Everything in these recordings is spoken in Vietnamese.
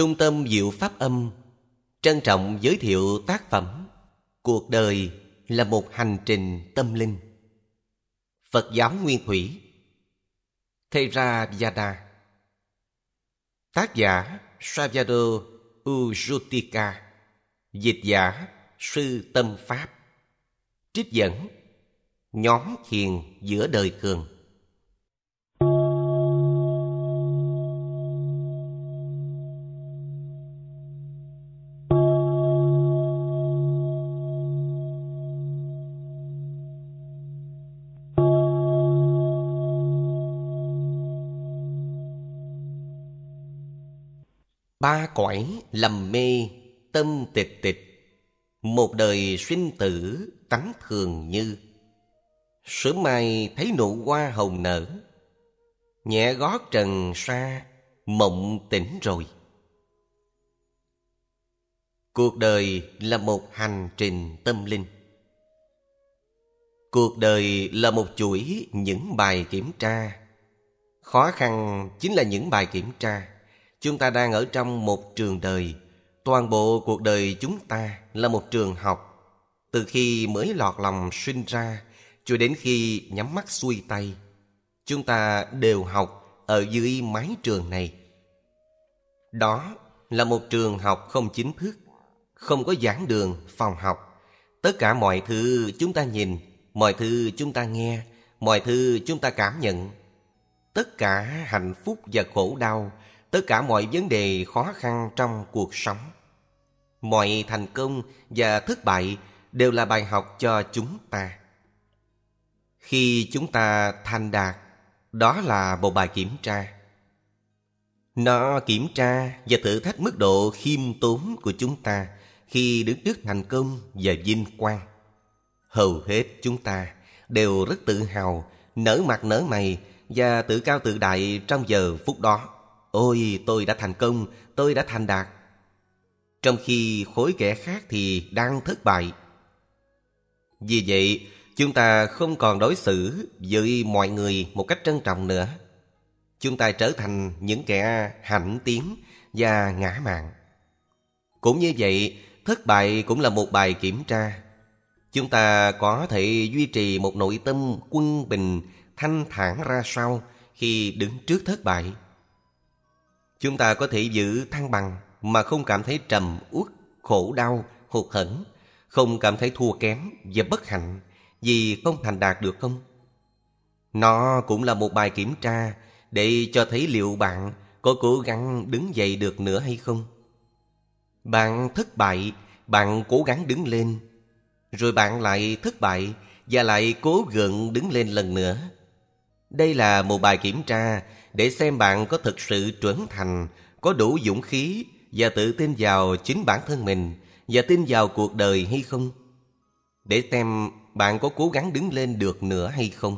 Trung tâm Diệu Pháp Âm, trân trọng giới thiệu tác phẩm Cuộc đời là một hành trình tâm linh. Phật giáo Nguyên Thủy, Theravada. Tác giả Savado Ujutika Dịch giả Sư Tâm Pháp. Trích dẫn, Nhóm thiền giữa đời thường. Cõi, lầm mê, tâm tịch tịch. Một đời sinh tử tánh thường như. Sớm mai thấy nụ hoa hồng nở, Nhẹ gót trần xa Mộng tỉnh rồi. Cuộc đời là một hành trình tâm linh. Cuộc đời là một chuỗi những bài kiểm tra. Khó khăn chính là những bài kiểm tra. Chúng ta đang ở trong một trường đời. Toàn bộ cuộc đời chúng ta là một trường học. Từ khi mới lọt lòng sinh ra Cho đến khi nhắm mắt xuôi tay Chúng ta đều học ở dưới mái trường này. Đó là một trường học không chính thức Không có giảng đường, phòng học. Tất cả mọi thứ chúng ta nhìn Mọi thứ chúng ta nghe Mọi thứ chúng ta cảm nhận Tất cả hạnh phúc và khổ đau tất cả mọi vấn đề khó khăn trong cuộc sống, mọi thành công và thất bại đều là bài học cho chúng ta. Khi chúng ta thành đạt, đó là một bài kiểm tra. Nó kiểm tra và thử thách mức độ khiêm tốn của chúng ta khi đứng trước thành công và vinh quang. Hầu hết chúng ta đều rất tự hào, nở mặt nở mày và tự cao tự đại trong giờ phút đó. Ôi, tôi đã thành công, Tôi đã thành đạt. Trong khi khối kẻ khác thì đang thất bại. Vì vậy, chúng ta không còn đối xử với mọi người một cách trân trọng nữa. Chúng ta trở thành những kẻ hạnh tiến và ngã mạn. Cũng như vậy, thất bại cũng là một bài kiểm tra. Chúng ta có thể duy trì một nội tâm quân bình, thanh thản ra sao khi đứng trước thất bại. Chúng ta có thể giữ thăng bằng mà không cảm thấy trầm uất, khổ đau, hụt hẫng, không cảm thấy thua kém và bất hạnh vì không thành đạt được không? Nó cũng là một bài kiểm tra để cho thấy liệu bạn có cố gắng đứng dậy được nữa hay không. Bạn thất bại, bạn cố gắng đứng lên, rồi bạn lại thất bại và lại cố gượng đứng lên lần nữa. Đây là một bài kiểm tra để xem bạn có thực sự trưởng thành, có đủ dũng khí và tự tin vào chính bản thân mình và tin vào cuộc đời hay không. Để xem bạn có cố gắng đứng lên được nữa hay không.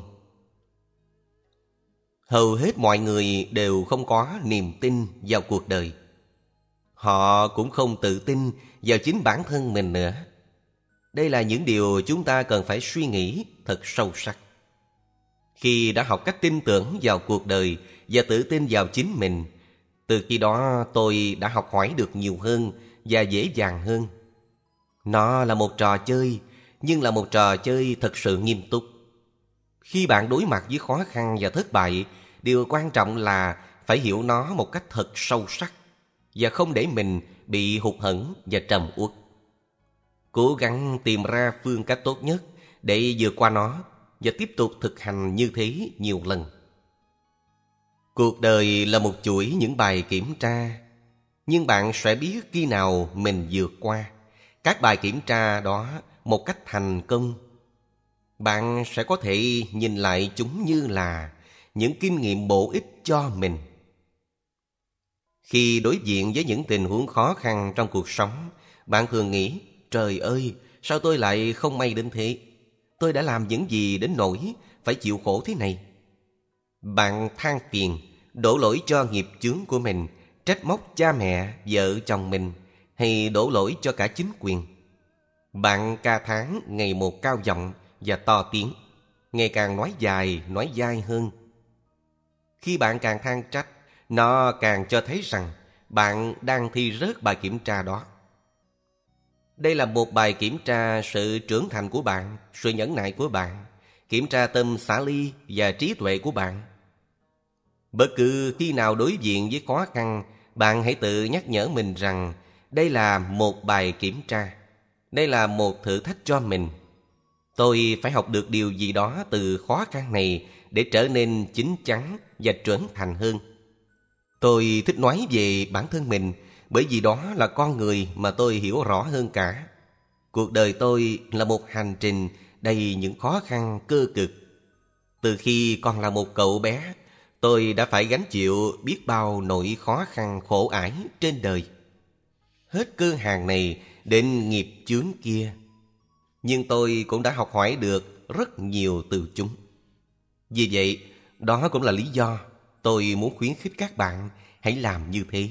Hầu hết mọi người đều không có niềm tin vào cuộc đời. Họ cũng không tự tin vào chính bản thân mình nữa. Đây là những điều chúng ta cần phải suy nghĩ thật sâu sắc. Khi đã học cách tin tưởng vào cuộc đời và tự tin vào chính mình, từ khi đó tôi đã học hỏi được nhiều hơn và dễ dàng hơn. Nó là một trò chơi, nhưng là một trò chơi thật sự nghiêm túc. Khi bạn đối mặt với khó khăn và thất bại, điều quan trọng là phải hiểu nó một cách thật sâu sắc và không để mình bị hụt hẫng và trầm uất. Cố gắng tìm ra phương cách tốt nhất để vượt qua nó và tiếp tục thực hành như thế nhiều lần. Cuộc đời là một chuỗi những bài kiểm tra, nhưng bạn sẽ biết khi nào mình vượt qua các bài kiểm tra đó một cách thành công. Bạn sẽ có thể nhìn lại chúng như là những kinh nghiệm bổ ích cho mình. Khi đối diện với những tình huống khó khăn trong cuộc sống, bạn thường nghĩ, trời ơi, sao tôi lại không may đến thế? tôi đã làm những gì đến nỗi phải chịu khổ thế này? Bạn than phiền, đổ lỗi cho nghiệp chướng của mình, trách móc cha mẹ, vợ chồng mình, hay đổ lỗi cho cả chính quyền. Bạn ca tháng ngày một cao giọng và to tiếng, ngày càng nói dài, nói dai hơn. Khi bạn càng than trách, nó càng cho thấy rằng bạn đang thi rớt bài kiểm tra đó. Đây là một bài kiểm tra sự trưởng thành của bạn, sự nhẫn nại của bạn, kiểm tra tâm xả ly và trí tuệ của bạn. Bất cứ khi nào đối diện với khó khăn, bạn hãy tự nhắc nhở mình rằng đây là một bài kiểm tra. Đây là một thử thách cho mình. Tôi phải học được điều gì đó từ khó khăn này để trở nên chín chắn và trưởng thành hơn. Tôi thích nói về bản thân mình bởi vì đó là con người mà tôi hiểu rõ hơn cả. Cuộc đời tôi là một hành trình đầy những khó khăn cơ cực. Từ khi còn là một cậu bé, tôi đã phải gánh chịu biết bao nỗi khó khăn khổ ải trên đời. Hết cơ hàng này đến nghiệp chướng kia. Nhưng tôi cũng đã học hỏi được rất nhiều từ chúng. Vì vậy, đó cũng là lý do tôi muốn khuyến khích các bạn hãy làm như thế.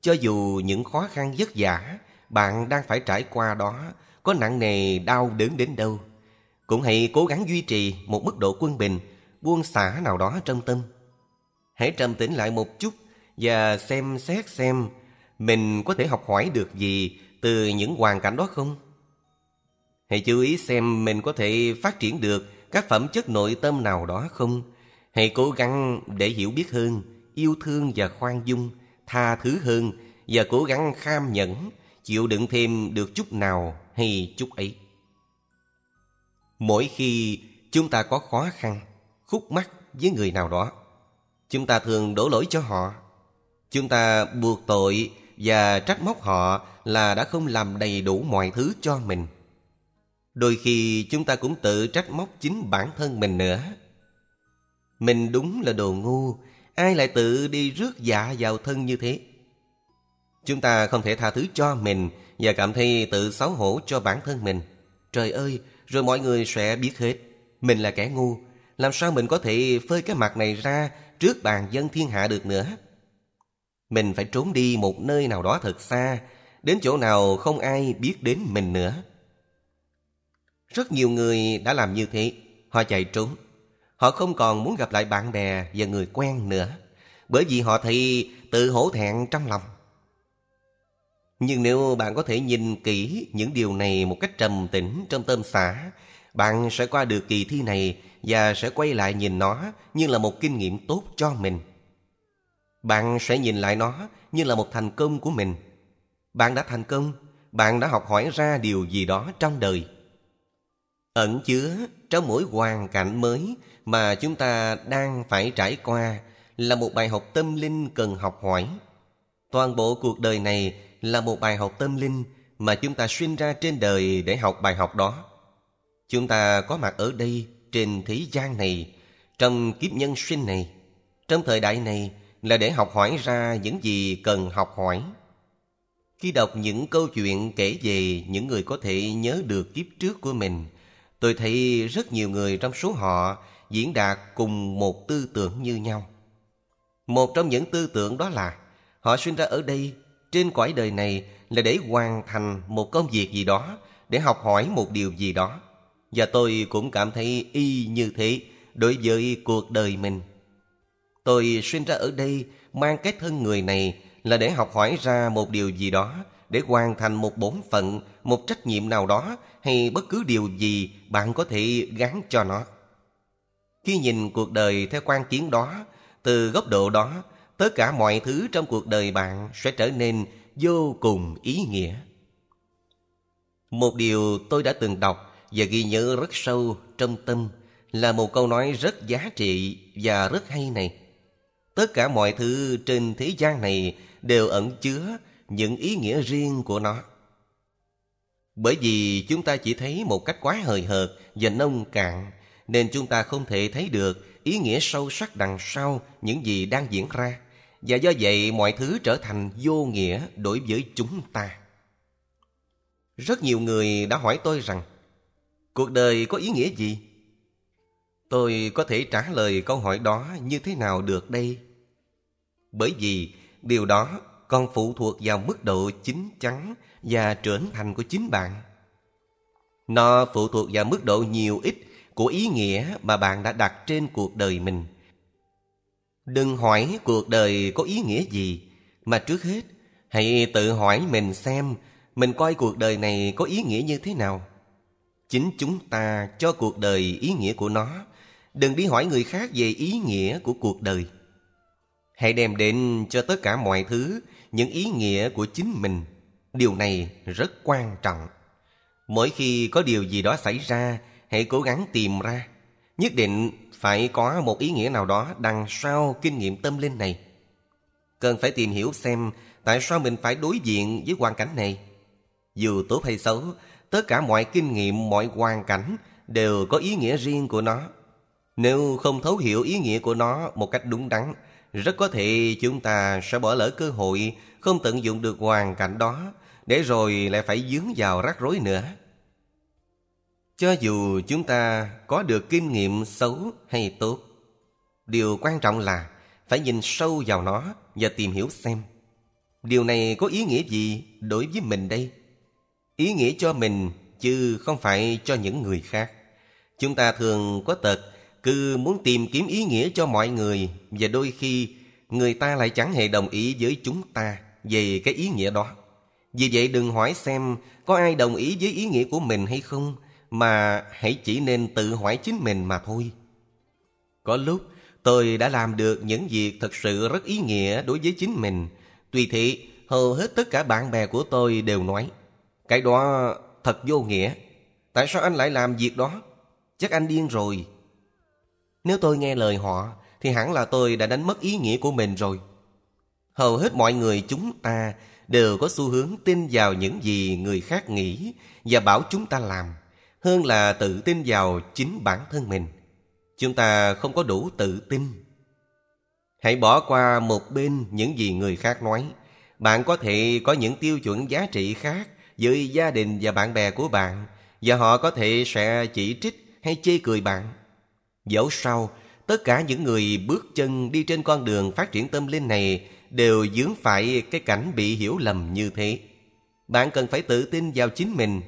Cho dù những khó khăn vất vả bạn đang phải trải qua đó có nặng nề đau đớn đến đâu, cũng hãy cố gắng duy trì một mức độ quân bình, buông xả nào đó trong tâm. Hãy trầm tĩnh lại một chút và xem xét xem mình có thể học hỏi được gì từ những hoàn cảnh đó không? Hãy chú ý xem mình có thể phát triển được các phẩm chất nội tâm nào đó không? Hãy cố gắng để hiểu biết hơn, yêu thương và khoan dung, tha thứ hơn và cố gắng kham nhẫn, chịu đựng thêm được chút nào hay chút ấy. Mỗi khi chúng ta có khó khăn, khúc mắc với người nào đó, chúng ta thường đổ lỗi cho họ. Chúng ta buộc tội và trách móc họ là đã không làm đầy đủ mọi thứ cho mình. Đôi khi chúng ta cũng tự trách móc chính bản thân mình nữa. Mình đúng là đồ ngu, ai lại tự đi rước dạ vào thân như thế? Chúng ta không thể tha thứ cho mình và cảm thấy tự xấu hổ cho bản thân mình. Trời ơi, rồi mọi người sẽ biết hết. Mình là kẻ ngu, làm sao mình có thể phơi cái mặt này ra trước bàn dân thiên hạ được nữa? Mình phải trốn đi một nơi nào đó thật xa, đến chỗ nào không ai biết đến mình nữa. Rất nhiều người đã làm như thế, họ chạy trốn. Họ không còn muốn gặp lại bạn bè và người quen nữa, bởi vì họ thấy tự hổ thẹn trong lòng. Nhưng nếu bạn có thể nhìn kỹ những điều này một cách trầm tĩnh trong tâm xã, bạn sẽ qua được kỳ thi này và sẽ quay lại nhìn nó như là một kinh nghiệm tốt cho mình. Bạn sẽ nhìn lại nó như là một thành công của mình. Bạn đã thành công, bạn đã học hỏi ra điều gì đó trong đời. Ẩn chứa trong mỗi hoàn cảnh mới mà chúng ta đang phải trải qua là một bài học tâm linh cần học hỏi. Toàn bộ cuộc đời này là một bài học tâm linh mà chúng ta sinh ra trên đời để học bài học đó. Chúng ta có mặt ở đây trên thế gian này, trong kiếp nhân sinh này, trong thời đại này là để học hỏi ra những gì cần học hỏi. Khi đọc những câu chuyện kể về những người có thể nhớ được kiếp trước của mình, tôi thấy rất nhiều người trong số họ diễn đạt cùng một tư tưởng như nhau. Một trong những tư tưởng đó là họ sinh ra ở đây, trên cõi đời này là để hoàn thành một công việc gì đó, để học hỏi một điều gì đó. Và tôi cũng cảm thấy y như thế đối với cuộc đời mình. Tôi sinh ra ở đây mang cái thân người này là để học hỏi ra một điều gì đó, để hoàn thành một bổn phận, một trách nhiệm nào đó hay bất cứ điều gì bạn có thể gắn cho nó. Khi nhìn cuộc đời theo quan kiến đó, từ góc độ đó, tất cả mọi thứ trong cuộc đời bạn sẽ trở nên vô cùng ý nghĩa. Một điều tôi đã từng đọc và ghi nhớ rất sâu trong tâm là một câu nói rất giá trị và rất hay này. Tất cả mọi thứ trên thế gian này đều ẩn chứa những ý nghĩa riêng của nó. Bởi vì chúng ta chỉ thấy một cách quá hời hợt và nông cạn, nên chúng ta không thể thấy được ý nghĩa sâu sắc đằng sau những gì đang diễn ra. Và do vậy mọi thứ trở thành vô nghĩa đối với chúng ta. Rất nhiều người đã hỏi tôi rằng, cuộc đời có ý nghĩa gì? Tôi có thể trả lời câu hỏi đó như thế nào được đây? Bởi vì điều đó còn phụ thuộc vào mức độ chín chắn và trưởng thành của chính bạn. Nó phụ thuộc vào mức độ nhiều ít của ý nghĩa mà bạn đã đặt trên cuộc đời mình. Đừng hỏi cuộc đời có ý nghĩa gì, Mà trước hết, hãy tự hỏi mình xem mình coi cuộc đời này có ý nghĩa như thế nào. Chính chúng ta cho cuộc đời ý nghĩa của nó. Đừng đi hỏi người khác về ý nghĩa của cuộc đời. Hãy đem đến cho tất cả mọi thứ những ý nghĩa của chính mình. Điều này rất quan trọng. Mỗi khi có điều gì đó xảy ra, hãy cố gắng tìm ra. Nhất định phải có một ý nghĩa nào đó đằng sau kinh nghiệm tâm linh này. Cần phải tìm hiểu xem tại sao mình phải đối diện với hoàn cảnh này. Dù tốt hay xấu, tất cả mọi kinh nghiệm, mọi hoàn cảnh đều có ý nghĩa riêng của nó. Nếu không thấu hiểu ý nghĩa của nó một cách đúng đắn, rất có thể chúng ta sẽ bỏ lỡ cơ hội không tận dụng được hoàn cảnh đó, để rồi lại phải dướng vào rắc rối nữa. Cho dù chúng ta có được kinh nghiệm xấu hay tốt, điều quan trọng là phải nhìn sâu vào nó và tìm hiểu xem điều này có ý nghĩa gì đối với mình đây. Ý nghĩa cho mình chứ không phải cho những người khác. Chúng ta thường có tật cứ muốn tìm kiếm ý nghĩa cho mọi người và đôi khi người ta lại chẳng hề đồng ý với chúng ta về cái ý nghĩa đó. Vì vậy đừng hỏi xem có ai đồng ý với ý nghĩa của mình hay không mà hãy chỉ nên tự hỏi chính mình mà thôi. Có lúc tôi đã làm được những việc thật sự rất ý nghĩa đối với chính mình. Tuy thế, hầu hết tất cả bạn bè của tôi đều nói cái đó thật vô nghĩa. Tại sao anh lại làm việc đó? Chắc anh điên rồi. Nếu tôi nghe lời họ, thì hẳn là tôi đã đánh mất ý nghĩa của mình rồi. Hầu hết mọi người chúng ta đều có xu hướng tin vào những gì người khác nghĩ và bảo chúng ta làm, hơn là tự tin vào chính bản thân mình. Chúng ta không có đủ tự tin. Hãy bỏ qua một bên những gì người khác nói. Bạn có thể có những tiêu chuẩn giá trị khác với gia đình và bạn bè của bạn và họ có thể sẽ chỉ trích hay chê cười bạn. Dẫu sao, tất cả những người bước chân đi trên con đường phát triển tâm linh này đều dướng phải cái cảnh bị hiểu lầm như thế. Bạn cần phải tự tin vào chính mình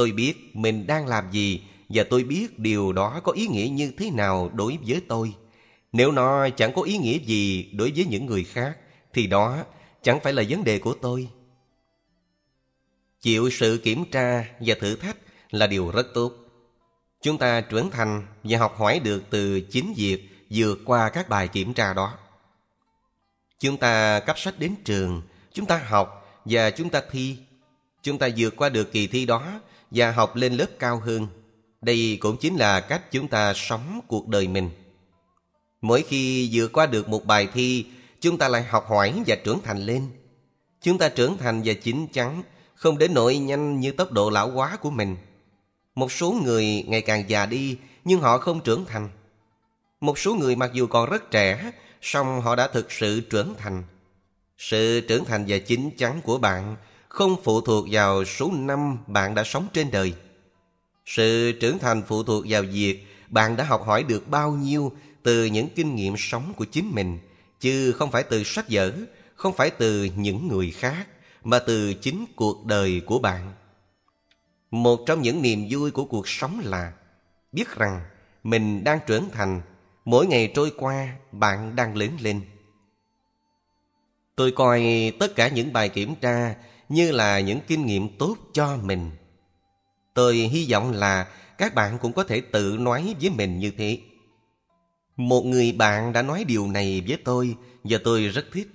Tôi biết mình đang làm gì và tôi biết điều đó có ý nghĩa như thế nào đối với tôi. Nếu nó chẳng có ý nghĩa gì đối với những người khác thì đó chẳng phải là vấn đề của tôi. Chịu sự kiểm tra và thử thách là điều rất tốt. Chúng ta trưởng thành và học hỏi được từ chính việc vượt qua các bài kiểm tra đó. Chúng ta cấp sách đến trường, chúng ta học và chúng ta thi. Chúng ta vượt qua được kỳ thi đó và học lên lớp cao hơn. Đây cũng chính là cách chúng ta sống cuộc đời mình. Mỗi khi vượt qua được một bài thi, chúng ta lại học hỏi và trưởng thành lên. Chúng ta trưởng thành và chín chắn, không đến nỗi nhanh như tốc độ lão hóa của mình. Một số người ngày càng già đi, nhưng họ không trưởng thành. Một số người mặc dù còn rất trẻ, song họ đã thực sự trưởng thành. Sự trưởng thành và chín chắn của bạn không phụ thuộc vào số năm bạn đã sống trên đời. Sự trưởng thành phụ thuộc vào việc bạn đã học hỏi được bao nhiêu từ những kinh nghiệm sống của chính mình, chứ không phải từ sách vở, không phải từ những người khác, mà từ chính cuộc đời của bạn. Một trong những niềm vui của cuộc sống là biết rằng mình đang trưởng thành, mỗi ngày trôi qua bạn đang lớn lên. Tôi coi tất cả những bài kiểm tra như là những kinh nghiệm tốt cho mình. Tôi hy vọng là các bạn cũng có thể tự nói với mình như thế. Một người bạn đã nói điều này với tôi và tôi rất thích.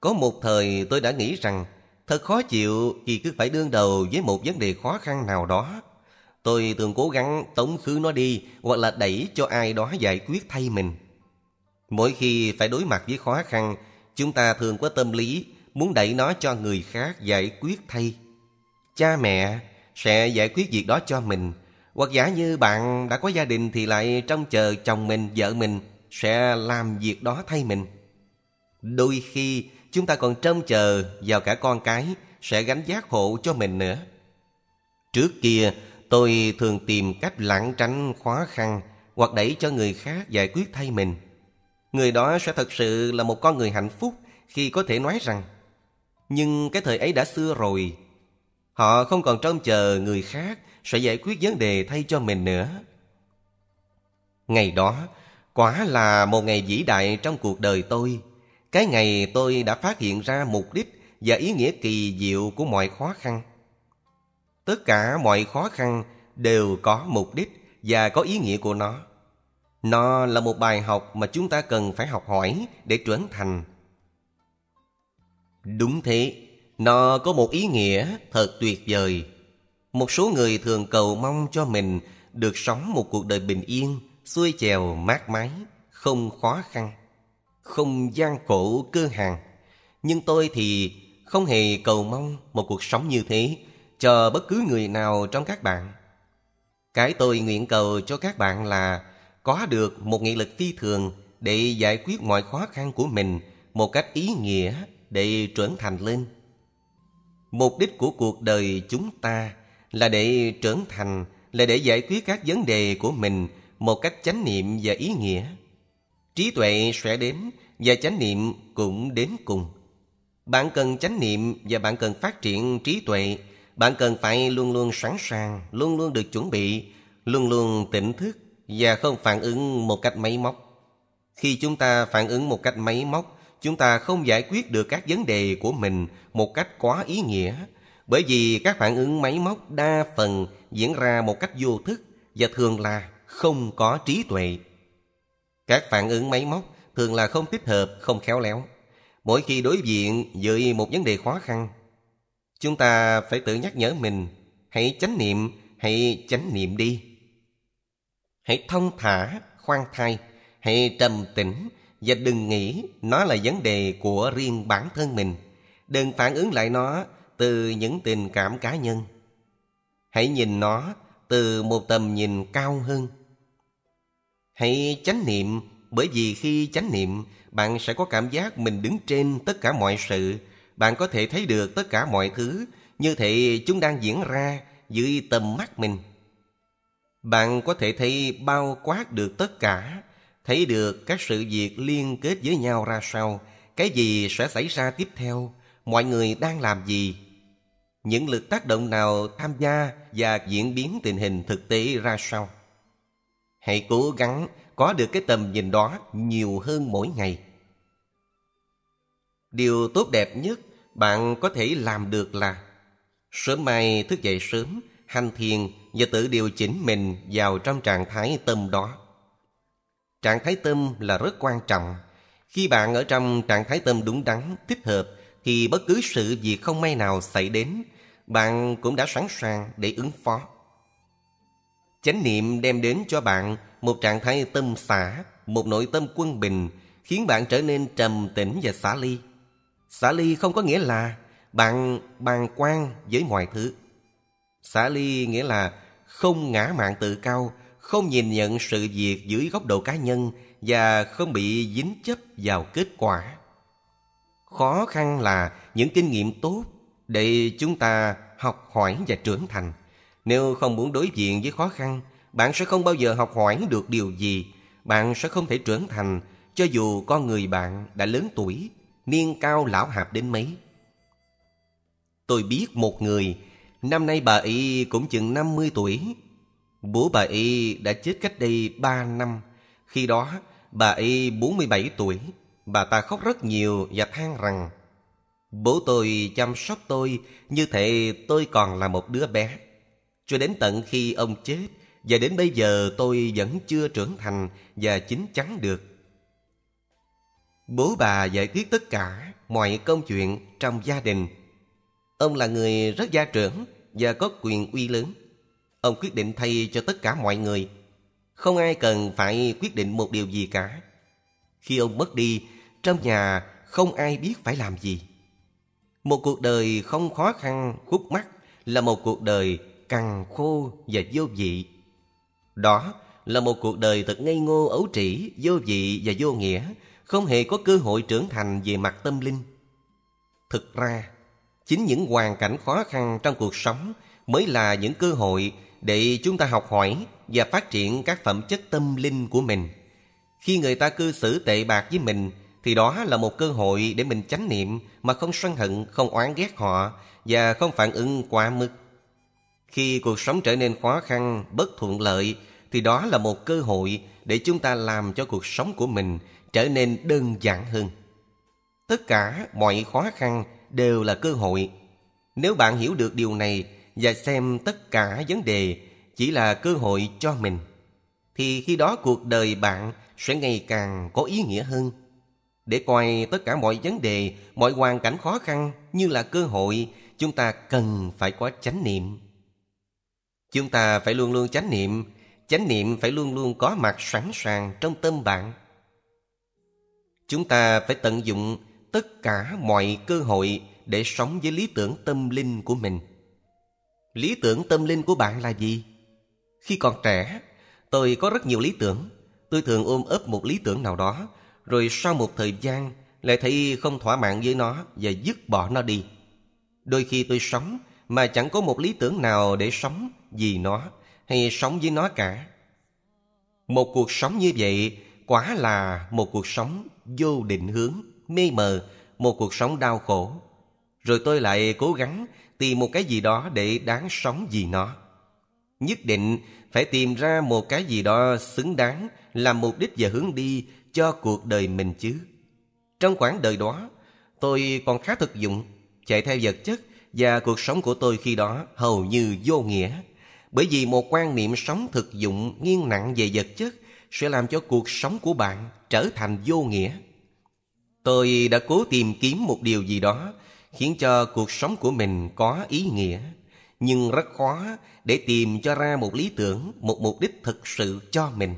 Có một thời tôi đã nghĩ rằng thật khó chịu khi cứ phải đương đầu với một vấn đề khó khăn nào đó. Tôi thường cố gắng tống khứ nó đi hoặc là đẩy cho ai đó giải quyết thay mình. Mỗi khi phải đối mặt với khó khăn, chúng ta thường có tâm lý muốn đẩy nó cho người khác giải quyết thay. Cha mẹ sẽ giải quyết việc đó cho mình, hoặc giả như bạn đã có gia đình thì lại trông chờ chồng mình, vợ mình sẽ làm việc đó thay mình. Đôi khi chúng ta còn trông chờ vào cả con cái sẽ gánh giác hộ cho mình nữa. Trước kia, tôi thường tìm cách lãng tránh khó khăn hoặc đẩy cho người khác giải quyết thay mình. Người đó sẽ thật sự là một con người hạnh phúc khi có thể nói rằng, nhưng cái thời ấy đã xưa rồi Họ không còn trông chờ người khác Sẽ giải quyết vấn đề thay cho mình nữa Ngày đó Quả là một ngày vĩ đại trong cuộc đời tôi cái ngày tôi đã phát hiện ra mục đích và ý nghĩa kỳ diệu của mọi khó khăn. Tất cả mọi khó khăn đều có mục đích và có ý nghĩa của nó. Nó là một bài học mà chúng ta cần phải học hỏi để trưởng thành. Đúng thế, nó có một ý nghĩa thật tuyệt vời. Một số người thường cầu mong cho mình được sống một cuộc đời bình yên, xuôi chèo mát mái, không khó khăn, không gian khổ cơ hàng. Nhưng tôi thì không hề cầu mong một cuộc sống như thế cho bất cứ người nào trong các bạn. Cái tôi nguyện cầu cho các bạn là có được một nghị lực phi thường để giải quyết mọi khó khăn của mình một cách ý nghĩa để trưởng thành lên. Mục đích của cuộc đời chúng ta là để trưởng thành, là để giải quyết các vấn đề của mình một cách chánh niệm và ý nghĩa. Trí tuệ sẽ đến và chánh niệm cũng đến cùng. Bạn cần chánh niệm và bạn cần phát triển trí tuệ. Bạn cần phải luôn luôn sẵn sàng, luôn luôn được chuẩn bị, luôn luôn tỉnh thức và không phản ứng một cách máy móc. Khi chúng ta phản ứng một cách máy móc, chúng ta không giải quyết được các vấn đề của mình một cách quá ý nghĩa, bởi vì các phản ứng máy móc đa phần diễn ra một cách vô thức và thường là không có trí tuệ. Các phản ứng máy móc thường là không thích hợp, không khéo léo. Mỗi khi đối diện với một vấn đề khó khăn, chúng ta phải tự nhắc nhở mình, hãy chánh niệm, hãy chánh niệm đi. Hãy thông thả, khoan thai, hãy trầm tĩnh và đừng nghĩ nó là vấn đề của riêng bản thân mình. Đừng phản ứng lại nó từ những tình cảm cá nhân. Hãy nhìn nó từ một tầm nhìn cao hơn. Hãy chánh niệm bởi vì khi chánh niệm bạn sẽ có cảm giác mình đứng trên tất cả mọi sự. Bạn có thể thấy được tất cả mọi thứ như thể chúng đang diễn ra dưới tầm mắt mình. Bạn có thể thấy bao quát được tất cả, thấy được các sự việc liên kết với nhau ra sao, cái gì sẽ xảy ra tiếp theo, mọi người đang làm gì, những lực tác động nào tham gia và diễn biến tình hình thực tế ra sao. Hãy cố gắng có được cái tầm nhìn đó nhiều hơn mỗi ngày. Điều tốt đẹp nhất bạn có thể làm được là sớm mai thức dậy sớm, hành thiền và tự điều chỉnh mình vào trong trạng thái tâm đó. Trạng thái tâm là rất quan trọng. Khi bạn ở trong trạng thái tâm đúng đắn, thích hợp, thì bất cứ sự việc không may nào xảy đến, bạn cũng đã sẵn sàng để ứng phó. Chánh niệm đem đến cho bạn một trạng thái tâm xả, một nội tâm quân bình, khiến bạn trở nên trầm tĩnh và xả ly. Xả ly không có nghĩa là bạn bàn quan với mọi thứ. Xả ly nghĩa là không ngã mạng tự cao, không nhìn nhận sự việc dưới góc độ cá nhân và không bị dính chấp vào kết quả. Khó khăn là những kinh nghiệm tốt để chúng ta học hỏi và trưởng thành. Nếu không muốn đối diện với khó khăn, bạn sẽ không bao giờ học hỏi được điều gì. Bạn sẽ không thể trưởng thành cho dù con người bạn đã lớn tuổi, niên cao lão hạp đến mấy. Tôi biết một người Năm nay bà y cũng chừng 50 tuổi. Bố bà y đã chết cách đây 3 năm. Khi đó, bà y 47 tuổi. Bà ta khóc rất nhiều và than rằng Bố tôi chăm sóc tôi như thể tôi còn là một đứa bé. Cho đến tận khi ông chết, và đến bây giờ tôi vẫn chưa trưởng thành và chín chắn được. Bố bà giải quyết tất cả mọi công chuyện trong gia đình. Ông là người rất gia trưởng và có quyền uy lớn. Ông quyết định thay cho tất cả mọi người. Không ai cần phải quyết định một điều gì cả. Khi ông mất đi, trong nhà không ai biết phải làm gì. Một cuộc đời không khó khăn, khúc mắc là một cuộc đời cằn khô và vô vị. Đó là một cuộc đời thật ngây ngô ấu trĩ, vô vị và vô nghĩa, không hề có cơ hội trưởng thành về mặt tâm linh. Thực ra, chính những hoàn cảnh khó khăn trong cuộc sống mới là những cơ hội để chúng ta học hỏi và phát triển các phẩm chất tâm linh của mình. Khi người ta cư xử tệ bạc với mình thì đó là một cơ hội để mình chánh niệm mà không sân hận, không oán ghét họ và không phản ứng quá mức. Khi cuộc sống trở nên khó khăn, bất thuận lợi thì đó là một cơ hội để chúng ta làm cho cuộc sống của mình trở nên đơn giản hơn. tất cả mọi khó khăn đều là cơ hội. Nếu bạn hiểu được điều này và xem tất cả vấn đề chỉ là cơ hội cho mình thì khi đó cuộc đời bạn sẽ ngày càng có ý nghĩa hơn. Để coi tất cả mọi vấn đề mọi hoàn cảnh khó khăn như là cơ hội chúng ta cần phải có chánh niệm chúng ta phải luôn luôn chánh niệm. Chánh niệm phải luôn luôn có mặt sẵn sàng trong tâm bạn. Chúng ta phải tận dụng tất cả mọi cơ hội để sống với lý tưởng tâm linh của mình. Lý tưởng tâm linh của bạn là gì? Khi còn trẻ, tôi có rất nhiều lý tưởng. Tôi thường ôm ấp một lý tưởng nào đó, rồi sau một thời gian lại thấy không thỏa mãn với nó và dứt bỏ nó đi. Đôi khi tôi sống mà chẳng có một lý tưởng nào để sống vì nó, hay sống với nó cả. Một cuộc sống như vậy quả là một cuộc sống vô định hướng, mê mờ, một cuộc sống đau khổ. Rồi tôi lại cố gắng tìm một cái gì đó để đáng sống vì nó. Nhất định phải tìm ra một cái gì đó xứng đáng làm mục đích và hướng đi cho cuộc đời mình chứ. Trong khoảng đời đó, tôi còn khá thực dụng, chạy theo vật chất và cuộc sống của tôi khi đó hầu như vô nghĩa. Bởi vì một quan niệm sống thực dụng, nghiêng nặng về vật chất sẽ làm cho cuộc sống của bạn trở thành vô nghĩa. Tôi đã cố tìm kiếm một điều gì đó khiến cho cuộc sống của mình có ý nghĩa. Nhưng rất khó để tìm cho ra một lý tưởng, một mục đích thực sự cho mình.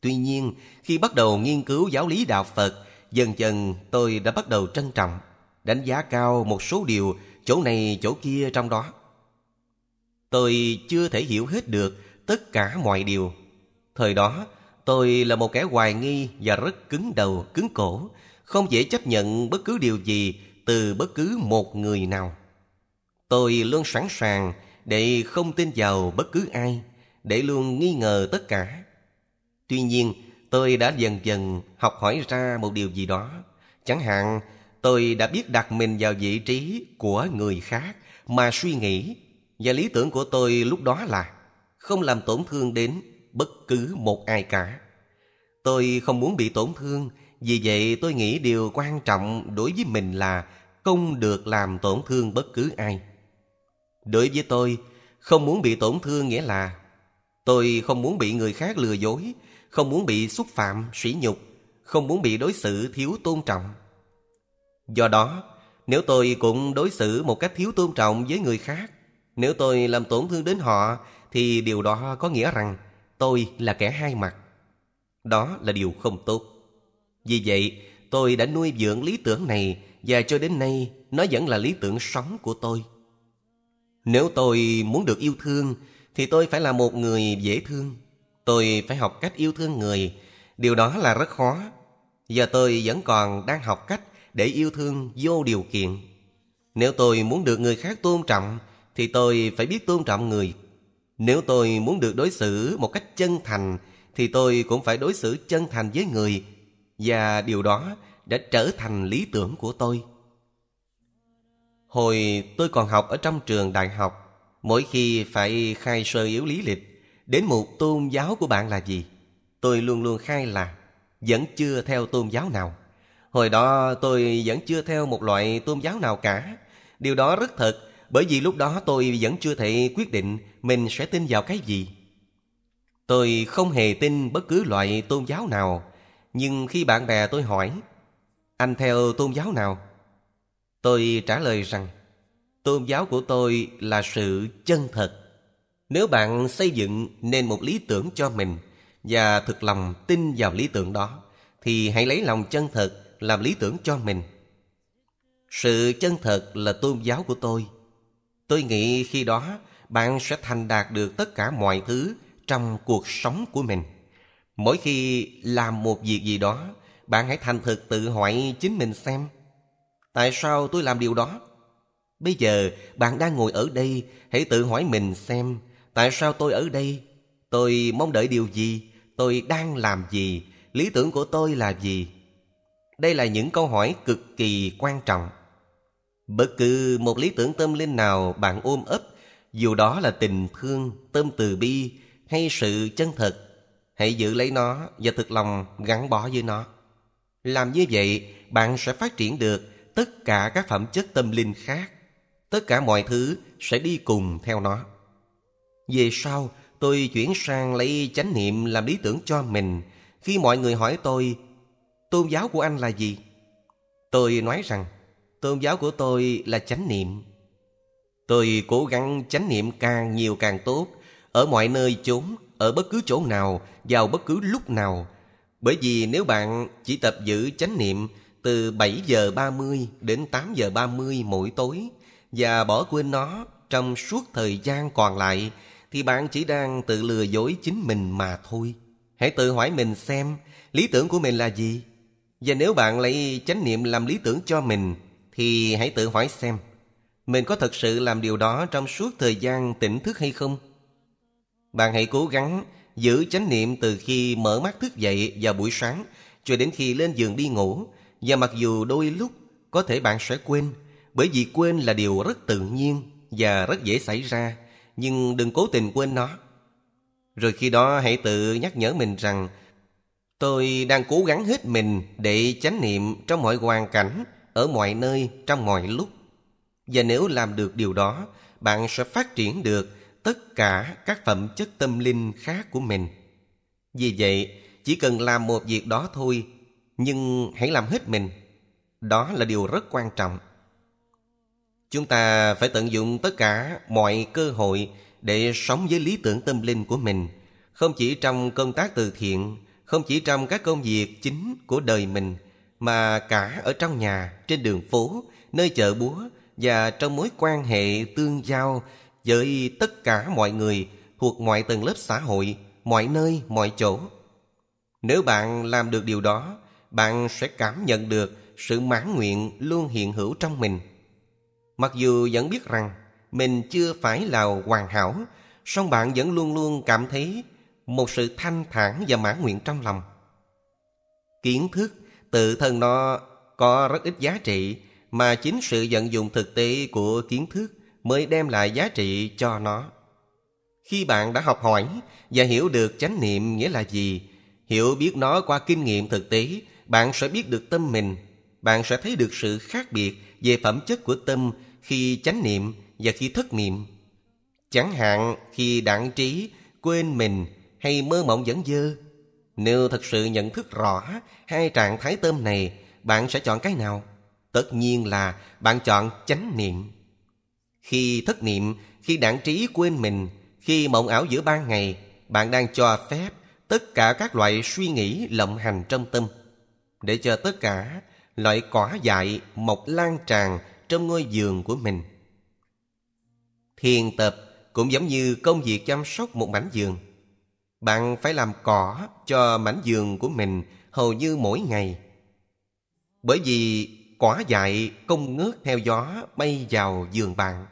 Tuy nhiên, khi bắt đầu nghiên cứu giáo lý đạo phật, dần dần tôi đã bắt đầu trân trọng, đánh giá cao một số điều chỗ này, chỗ kia trong đó. Tôi chưa thể hiểu hết được tất cả mọi điều. Thời đó, tôi là một kẻ hoài nghi và rất cứng đầu, cứng cổ, không dễ chấp nhận bất cứ điều gì từ bất cứ một người nào. Tôi luôn sẵn sàng để không tin vào bất cứ ai, để luôn nghi ngờ tất cả. Tuy nhiên, tôi đã dần dần học hỏi ra một điều gì đó. Chẳng hạn tôi đã biết đặt mình vào vị trí của người khác, mà suy nghĩ và lý tưởng của tôi lúc đó là không làm tổn thương đến bất cứ một ai cả. Tôi không muốn bị tổn thương, vì vậy tôi nghĩ điều quan trọng đối với mình là không được làm tổn thương bất cứ ai. Đối với tôi, không muốn bị tổn thương nghĩa là tôi không muốn bị người khác lừa dối, không muốn bị xúc phạm sỉ nhục, không muốn bị đối xử thiếu tôn trọng do đó, nếu tôi cũng đối xử một cách thiếu tôn trọng với người khác, nếu tôi làm tổn thương đến họ, thì điều đó có nghĩa rằng tôi là kẻ hai mặt. Đó là điều không tốt. Vì vậy, tôi đã nuôi dưỡng lý tưởng này và cho đến nay nó vẫn là lý tưởng sống của tôi. Nếu tôi muốn được yêu thương, thì tôi phải là một người dễ thương. Tôi phải học cách yêu thương người. Điều đó là rất khó. Giờ tôi vẫn còn đang học cách để yêu thương vô điều kiện. Nếu tôi muốn được người khác tôn trọng, thì tôi phải biết tôn trọng người. Nếu tôi muốn được đối xử một cách chân thành, thì tôi cũng phải đối xử chân thành với người. Và điều đó đã trở thành lý tưởng của tôi. Hồi tôi còn học ở trong trường đại học, mỗi khi phải khai sơ yếu lý lịch, đến một tôn giáo của bạn là gì? Tôi luôn luôn khai là vẫn chưa theo tôn giáo nào hồi đó tôi vẫn chưa theo một loại tôn giáo nào cả. Điều đó rất thật, bởi vì lúc đó tôi vẫn chưa thể quyết định mình sẽ tin vào cái gì. Tôi không hề tin bất cứ loại tôn giáo nào. Nhưng khi bạn bè tôi hỏi, anh theo tôn giáo nào? Tôi trả lời rằng, tôn giáo của tôi là sự chân thật. Nếu bạn xây dựng nên một lý tưởng cho mình và thực lòng tin vào lý tưởng đó, thì hãy lấy lòng chân thật làm lý tưởng cho mình. Sự chân thật là tôn giáo của tôi. Tôi nghĩ khi đó, bạn sẽ thành đạt được tất cả mọi thứ trong cuộc sống của mình. Mỗi khi làm một việc gì đó, bạn hãy thành thực tự hỏi chính mình xem, tại sao tôi làm điều đó? Bây giờ, bạn đang ngồi ở đây, hãy tự hỏi mình xem, tại sao tôi ở đây? Tôi mong đợi điều gì? Tôi đang làm gì? Lý tưởng của tôi là gì? Đây là những câu hỏi cực kỳ quan trọng bất cứ một lý tưởng tâm linh nào bạn ôm ấp dù đó là tình thương tâm từ bi hay sự chân thật hãy giữ lấy nó và thực lòng gắn bó với nó Làm như vậy, bạn sẽ phát triển được tất cả các phẩm chất tâm linh khác. Tất cả mọi thứ sẽ đi cùng theo nó. Về sau, tôi chuyển sang lấy chánh niệm làm lý tưởng cho mình. Khi mọi người hỏi tôi, tôn giáo của anh là gì? Tôi nói rằng, tôn giáo của tôi là chánh niệm. Tôi cố gắng chánh niệm càng nhiều càng tốt, ở mọi nơi chốn, ở bất cứ chỗ nào, vào bất cứ lúc nào. Bởi vì nếu bạn chỉ tập giữ chánh niệm từ 7 giờ 30 đến 8 giờ 30 mỗi tối và bỏ quên nó trong suốt thời gian còn lại thì bạn chỉ đang tự lừa dối chính mình mà thôi. Hãy tự hỏi mình xem lý tưởng của mình là gì. Và nếu bạn lấy chánh niệm làm lý tưởng cho mình thì hãy tự hỏi xem mình có thật sự làm điều đó trong suốt thời gian tỉnh thức hay không? Bạn hãy cố gắng giữ chánh niệm từ khi mở mắt thức dậy vào buổi sáng cho đến khi lên giường đi ngủ. Và mặc dù đôi lúc có thể bạn sẽ quên, bởi vì quên là điều rất tự nhiên và rất dễ xảy ra, nhưng đừng cố tình quên nó. Rồi khi đó hãy tự nhắc nhở mình rằng tôi đang cố gắng hết mình để chánh niệm trong mọi hoàn cảnh, ở mọi nơi, trong mọi lúc. Và nếu làm được điều đó, bạn sẽ phát triển được tất cả các phẩm chất tâm linh khác của mình. Vì vậy, chỉ cần làm một việc đó thôi, nhưng hãy làm hết mình. Đó là điều rất quan trọng. Chúng ta phải tận dụng tất cả mọi cơ hội để sống với lý tưởng tâm linh của mình, không chỉ trong công tác từ thiện, không chỉ trong các công việc chính của đời mình, mà cả ở trong nhà, trên đường phố, nơi chợ búa và trong mối quan hệ tương giao với tất cả mọi người thuộc mọi tầng lớp xã hội, mọi nơi, mọi chỗ. Nếu bạn làm được điều đó, bạn sẽ cảm nhận được sự mãn nguyện luôn hiện hữu trong mình. Mặc dù vẫn biết rằng mình chưa phải là hoàn hảo, song bạn vẫn luôn luôn cảm thấy một sự thanh thản và mãn nguyện trong lòng. Kiến thức tự thân nó có rất ít giá trị mà chính sự vận dụng thực tế của kiến thức mới đem lại giá trị cho nó. Khi bạn đã học hỏi và hiểu được chánh niệm nghĩa là gì, hiểu biết nó qua kinh nghiệm thực tế, bạn sẽ biết được tâm mình, bạn sẽ thấy được sự khác biệt về phẩm chất của tâm khi chánh niệm và khi thất niệm. Chẳng hạn khi đặng trí, quên mình hay mơ mộng dẫn dơ. Nếu thật sự nhận thức rõ hai trạng thái tâm này, bạn sẽ chọn cái nào? Tất nhiên là bạn chọn chánh niệm. Khi thất niệm, khi đảng trí quên mình, khi mộng ảo giữa ban ngày, bạn đang cho phép tất cả các loại suy nghĩ lộng hành trong tâm. Để cho tất cả loại cỏ dại mọc lan tràn trong ngôi giường của mình. Thiền tập cũng giống như công việc chăm sóc một mảnh giường. Bạn phải làm cỏ cho mảnh giường của mình hầu như mỗi ngày. Bởi vì quả dại không ngớt theo gió bay vào giường bạn.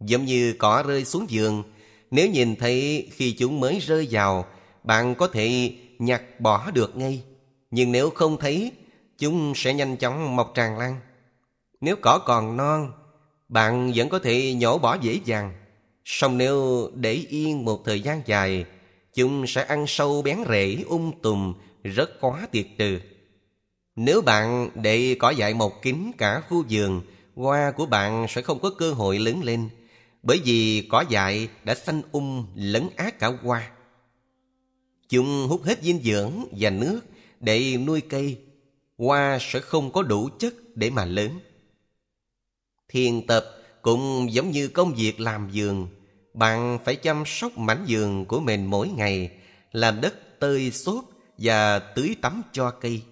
Giống như cỏ rơi xuống giường, nếu nhìn thấy khi chúng mới rơi vào, bạn có thể nhặt bỏ được ngay. Nhưng nếu không thấy, chúng sẽ nhanh chóng mọc tràn lan. Nếu cỏ còn non, bạn vẫn có thể nhổ bỏ dễ dàng. Song nếu để yên một thời gian dài, chúng sẽ ăn sâu bén rễ um tùm, rất khó tiệt trừ. Nếu bạn để cỏ dại mọc kín cả khu vườn, hoa của bạn sẽ không có cơ hội lớn lên, bởi vì cỏ dại đã xanh um lấn át cả hoa. Chúng hút hết dinh dưỡng và nước để nuôi cây, hoa sẽ không có đủ chất để mà lớn. Thiền tập cũng giống như công việc làm vườn, bạn phải chăm sóc mảnh giường của mình mỗi ngày, làm đất tơi xốp và tưới tắm cho cây.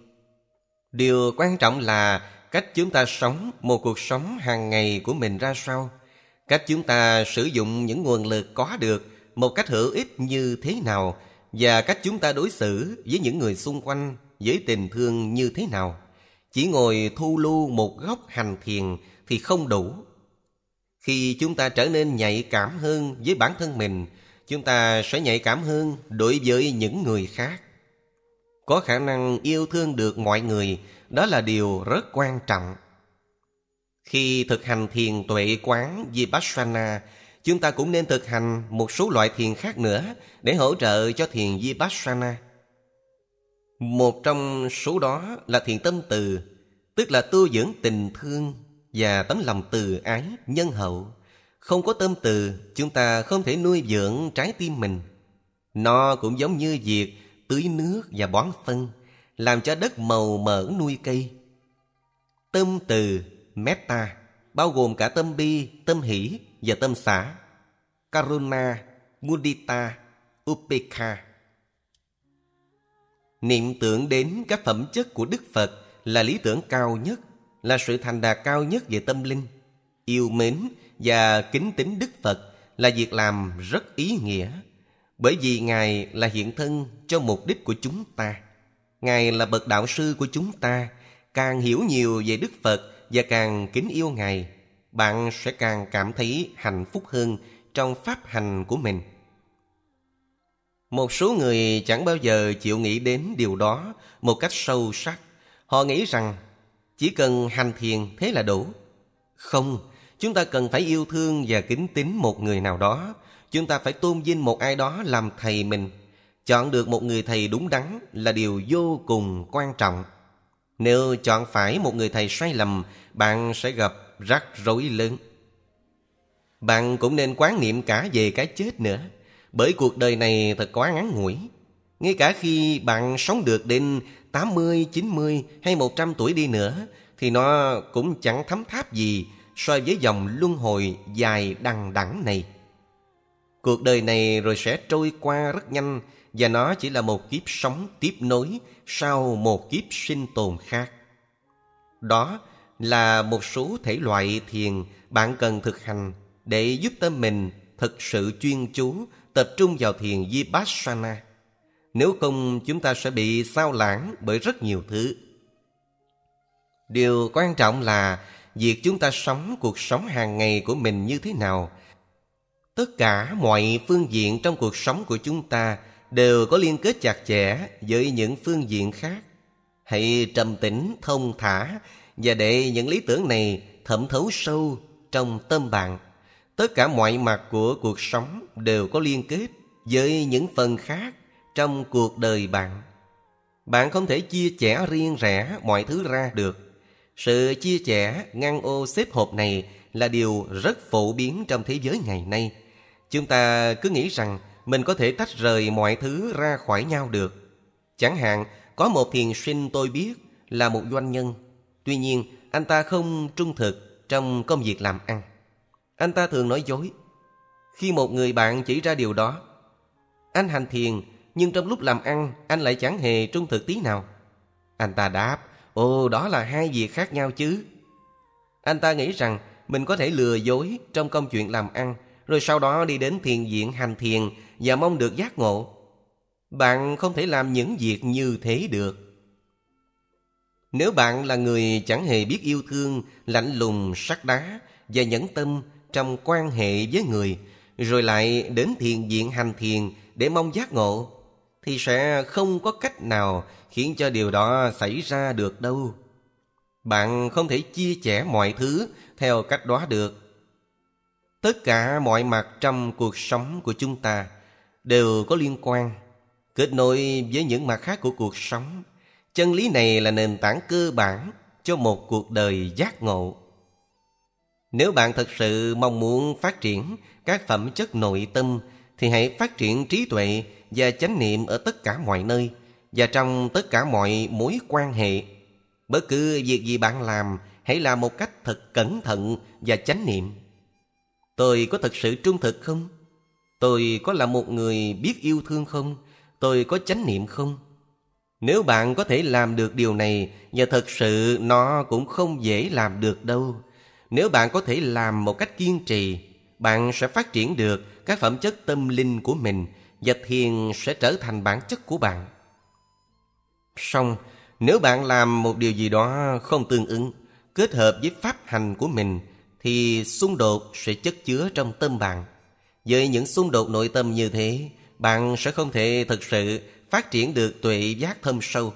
Điều quan trọng là cách chúng ta sống một cuộc sống hàng ngày của mình ra sao. Cách chúng ta sử dụng những nguồn lực có được một cách hữu ích như thế nào và cách chúng ta đối xử với những người xung quanh với tình thương như thế nào. Chỉ ngồi thu lưu một góc hành thiền thì không đủ. Khi chúng ta trở nên nhạy cảm hơn với bản thân mình, chúng ta sẽ nhạy cảm hơn đối với những người khác. Có khả năng yêu thương được mọi người Đó là điều rất quan trọng. Khi thực hành thiền tuệ quán Vipassana Chúng ta cũng nên thực hành một số loại thiền khác nữa Để hỗ trợ cho thiền Vipassana. Một trong số đó là thiền tâm từ, tức là tu dưỡng tình thương và tấm lòng từ ái, nhân hậu. Không có tâm từ, chúng ta không thể nuôi dưỡng trái tim mình. Nó cũng giống như việc tưới nước và bón phân, làm cho đất màu mỡ nuôi cây. Tâm từ, metta, bao gồm cả tâm bi, tâm hỷ và tâm xả. Karuna, Mudita, Upekha. Niệm tưởng đến các phẩm chất của Đức Phật là lý tưởng cao nhất, là sự thành đạt cao nhất về tâm linh. Yêu mến và kính tín Đức Phật là việc làm rất ý nghĩa, bởi vì Ngài là hiện thân cho mục đích của chúng ta. Ngài là bậc đạo sư của chúng ta, càng hiểu nhiều về Đức Phật và càng kính yêu Ngài, bạn sẽ càng cảm thấy hạnh phúc hơn trong pháp hành của mình. Một số người chẳng bao giờ chịu nghĩ đến điều đó một cách sâu sắc. Họ nghĩ rằng chỉ cần hành thiền thế là đủ. Không, chúng ta cần phải yêu thương và kính tín một người nào đó. Chúng ta phải tôn vinh một ai đó làm thầy mình. Chọn được một người thầy đúng đắn là điều vô cùng quan trọng. Nếu chọn phải một người thầy sai lầm, bạn sẽ gặp rắc rối lớn. Bạn cũng nên quán niệm cả về cái chết nữa. Bởi cuộc đời này thật quá ngắn ngủi. Ngay cả khi bạn sống được đến 80, 90 hay 100 tuổi đi nữa, thì nó cũng chẳng thấm tháp gì so với dòng luân hồi dài đằng đẵng này. Cuộc đời này rồi sẽ trôi qua rất nhanh và nó chỉ là một kiếp sống tiếp nối sau một kiếp sinh tồn khác. Đó là một số thể loại thiền bạn cần thực hành để giúp tâm mình thực sự chuyên chú tập trung vào thiền Vipassana. Nếu không chúng ta sẽ bị sao lãng bởi rất nhiều thứ. Điều quan trọng là việc chúng ta sống cuộc sống hàng ngày của mình như thế nào. Tất cả mọi phương diện trong cuộc sống của chúng ta đều có liên kết chặt chẽ với những phương diện khác. Hãy trầm tĩnh, thông thả và để những lý tưởng này thẩm thấu sâu trong tâm bạn. Tất cả mọi mặt của cuộc sống đều có liên kết với những phần khác trong cuộc đời bạn. Bạn không thể chia sẻ riêng rẽ mọi thứ ra được. Sự chia sẻ ngăn ô xếp hộp này là điều rất phổ biến trong thế giới ngày nay. Chúng ta cứ nghĩ rằng mình có thể tách rời mọi thứ ra khỏi nhau được. Chẳng hạn, có một thiền sinh tôi biết là một doanh nhân. Tuy nhiên, anh ta không trung thực trong công việc làm ăn. Anh ta thường nói dối. Khi một người bạn chỉ ra điều đó, anh hành thiền nhưng trong lúc làm ăn anh lại chẳng hề trung thực tí nào. Anh ta đáp, ồ đó là hai việc khác nhau chứ. Anh ta nghĩ rằng mình có thể lừa dối trong công chuyện làm ăn rồi sau đó đi đến thiền viện hành thiền và mong được giác ngộ. Bạn không thể làm những việc như thế được. Nếu bạn là người chẳng hề biết yêu thương, lạnh lùng, sắt đá và nhẫn tâm trong quan hệ với người, rồi lại đến thiền viện hành thiền để mong giác ngộ, thì sẽ không có cách nào khiến cho điều đó xảy ra được đâu. Bạn không thể chia sẻ mọi thứ theo cách đó được. Tất cả mọi mặt trong cuộc sống của chúng ta đều có liên quan, kết nối với những mặt khác của cuộc sống. Chân lý này là nền tảng cơ bản cho một cuộc đời giác ngộ. Nếu bạn thật sự mong muốn phát triển các phẩm chất nội tâm thì hãy phát triển trí tuệ và chánh niệm ở tất cả mọi nơi và trong tất cả mọi mối quan hệ. Bất cứ việc gì bạn làm, hãy làm một cách thật cẩn thận và chánh niệm. Tôi có thật sự trung thực không? Tôi có là một người biết yêu thương không? Tôi có chánh niệm không? Nếu bạn có thể làm được điều này và thật sự nó cũng không dễ làm được đâu. Nếu bạn có thể làm một cách kiên trì, bạn sẽ phát triển được các phẩm chất tâm linh của mình và thiền sẽ trở thành bản chất của bạn. Song nếu bạn làm một điều gì đó không tương ứng, kết hợp với pháp hành của mình, thì xung đột sẽ chất chứa trong tâm bạn. Với những xung đột nội tâm như thế, bạn sẽ không thể thực sự phát triển được tuệ giác thâm sâu.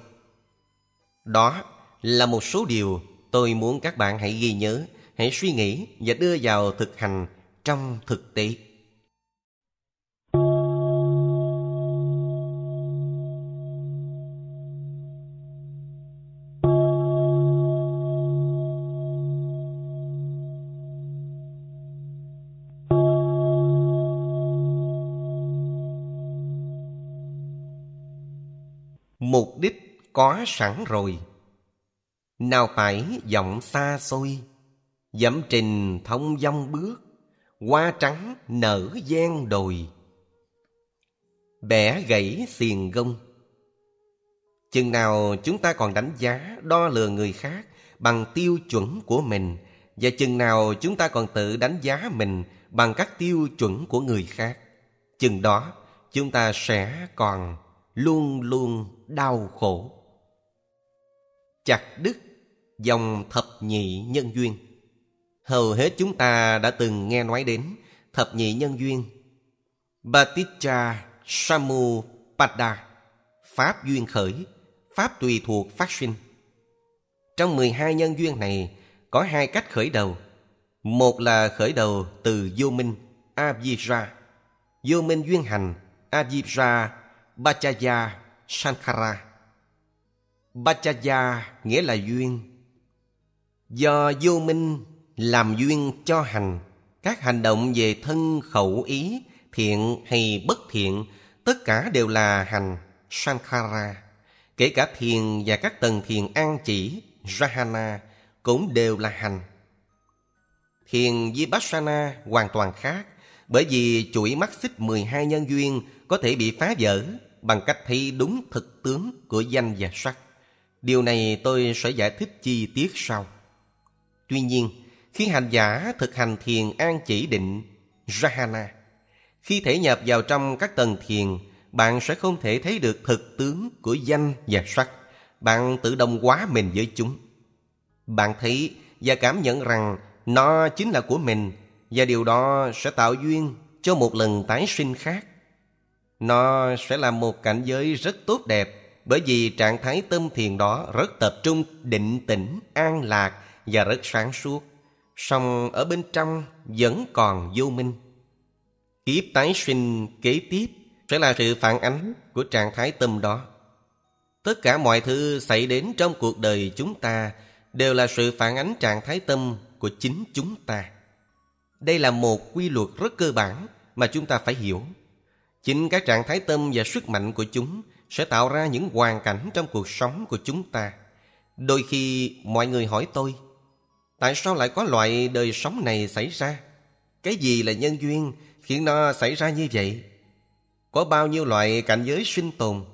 Đó là một số điều tôi muốn các bạn hãy ghi nhớ, hãy suy nghĩ và đưa vào thực hành trong thực tế. Mục đích có sẵn rồi. Nào phải vọng xa xôi, Dẫm trình thông dong bước, Hoa trắng nở gian đồi. Bẻ gãy xiềng gông. Chừng nào chúng ta còn đánh giá, đo lường người khác Bằng tiêu chuẩn của mình, Và chừng nào chúng ta còn tự đánh giá mình Bằng các tiêu chuẩn của người khác, Chừng đó chúng ta sẽ còn luôn luôn đau khổ. Chặt đứt dòng thập nhị nhân duyên. Hầu hết chúng ta đã từng nghe nói đến thập nhị nhân duyên. Batija Samu Pada Pháp duyên khởi, Pháp tùy thuộc phát sinh. Trong 12 nhân duyên này, Có hai cách khởi đầu. Một là khởi đầu từ vô minh, Abhijra. Vô minh duyên hành, Abhijra Bachaya Shankara. Bachaya nghĩa là duyên. Do vô minh làm duyên cho hành, Các hành động về thân khẩu ý, Thiện hay bất thiện, Tất cả đều là hành Shankara. Kể cả thiền và các tầng thiền an chỉ Rahana cũng đều là hành. Thiền Vipassana hoàn toàn khác, Bởi vì chuỗi mắt xích 12 nhân duyên Có thể bị phá vỡ. Bằng cách thấy đúng thực tướng của danh và sắc Điều này tôi sẽ giải thích chi tiết sau. Tuy nhiên, khi hành giả thực hành thiền an chỉ định Rahana, khi thể nhập vào trong các tầng thiền, bạn sẽ không thể thấy được thực tướng của danh và sắc. Bạn tự động hóa mình với chúng. Bạn thấy và cảm nhận rằng nó chính là của mình và điều đó sẽ tạo duyên cho một lần tái sinh khác. Nó sẽ là một cảnh giới rất tốt đẹp bởi vì trạng thái tâm thiền đó rất tập trung, định tĩnh, an lạc và rất sáng suốt. Song ở bên trong vẫn còn vô minh. Kiếp tái sinh kế tiếp sẽ là sự phản ánh của trạng thái tâm đó. Tất cả mọi thứ xảy đến trong cuộc đời chúng ta đều là sự phản ánh trạng thái tâm của chính chúng ta. Đây là một quy luật rất cơ bản mà chúng ta phải hiểu. Chính các trạng thái tâm và sức mạnh của chúng sẽ tạo ra những hoàn cảnh trong cuộc sống của chúng ta. Đôi khi mọi người hỏi tôi, tại sao lại có loại đời sống này xảy ra? Cái gì là nhân duyên khiến nó xảy ra như vậy? Có bao nhiêu loại cảnh giới sinh tồn?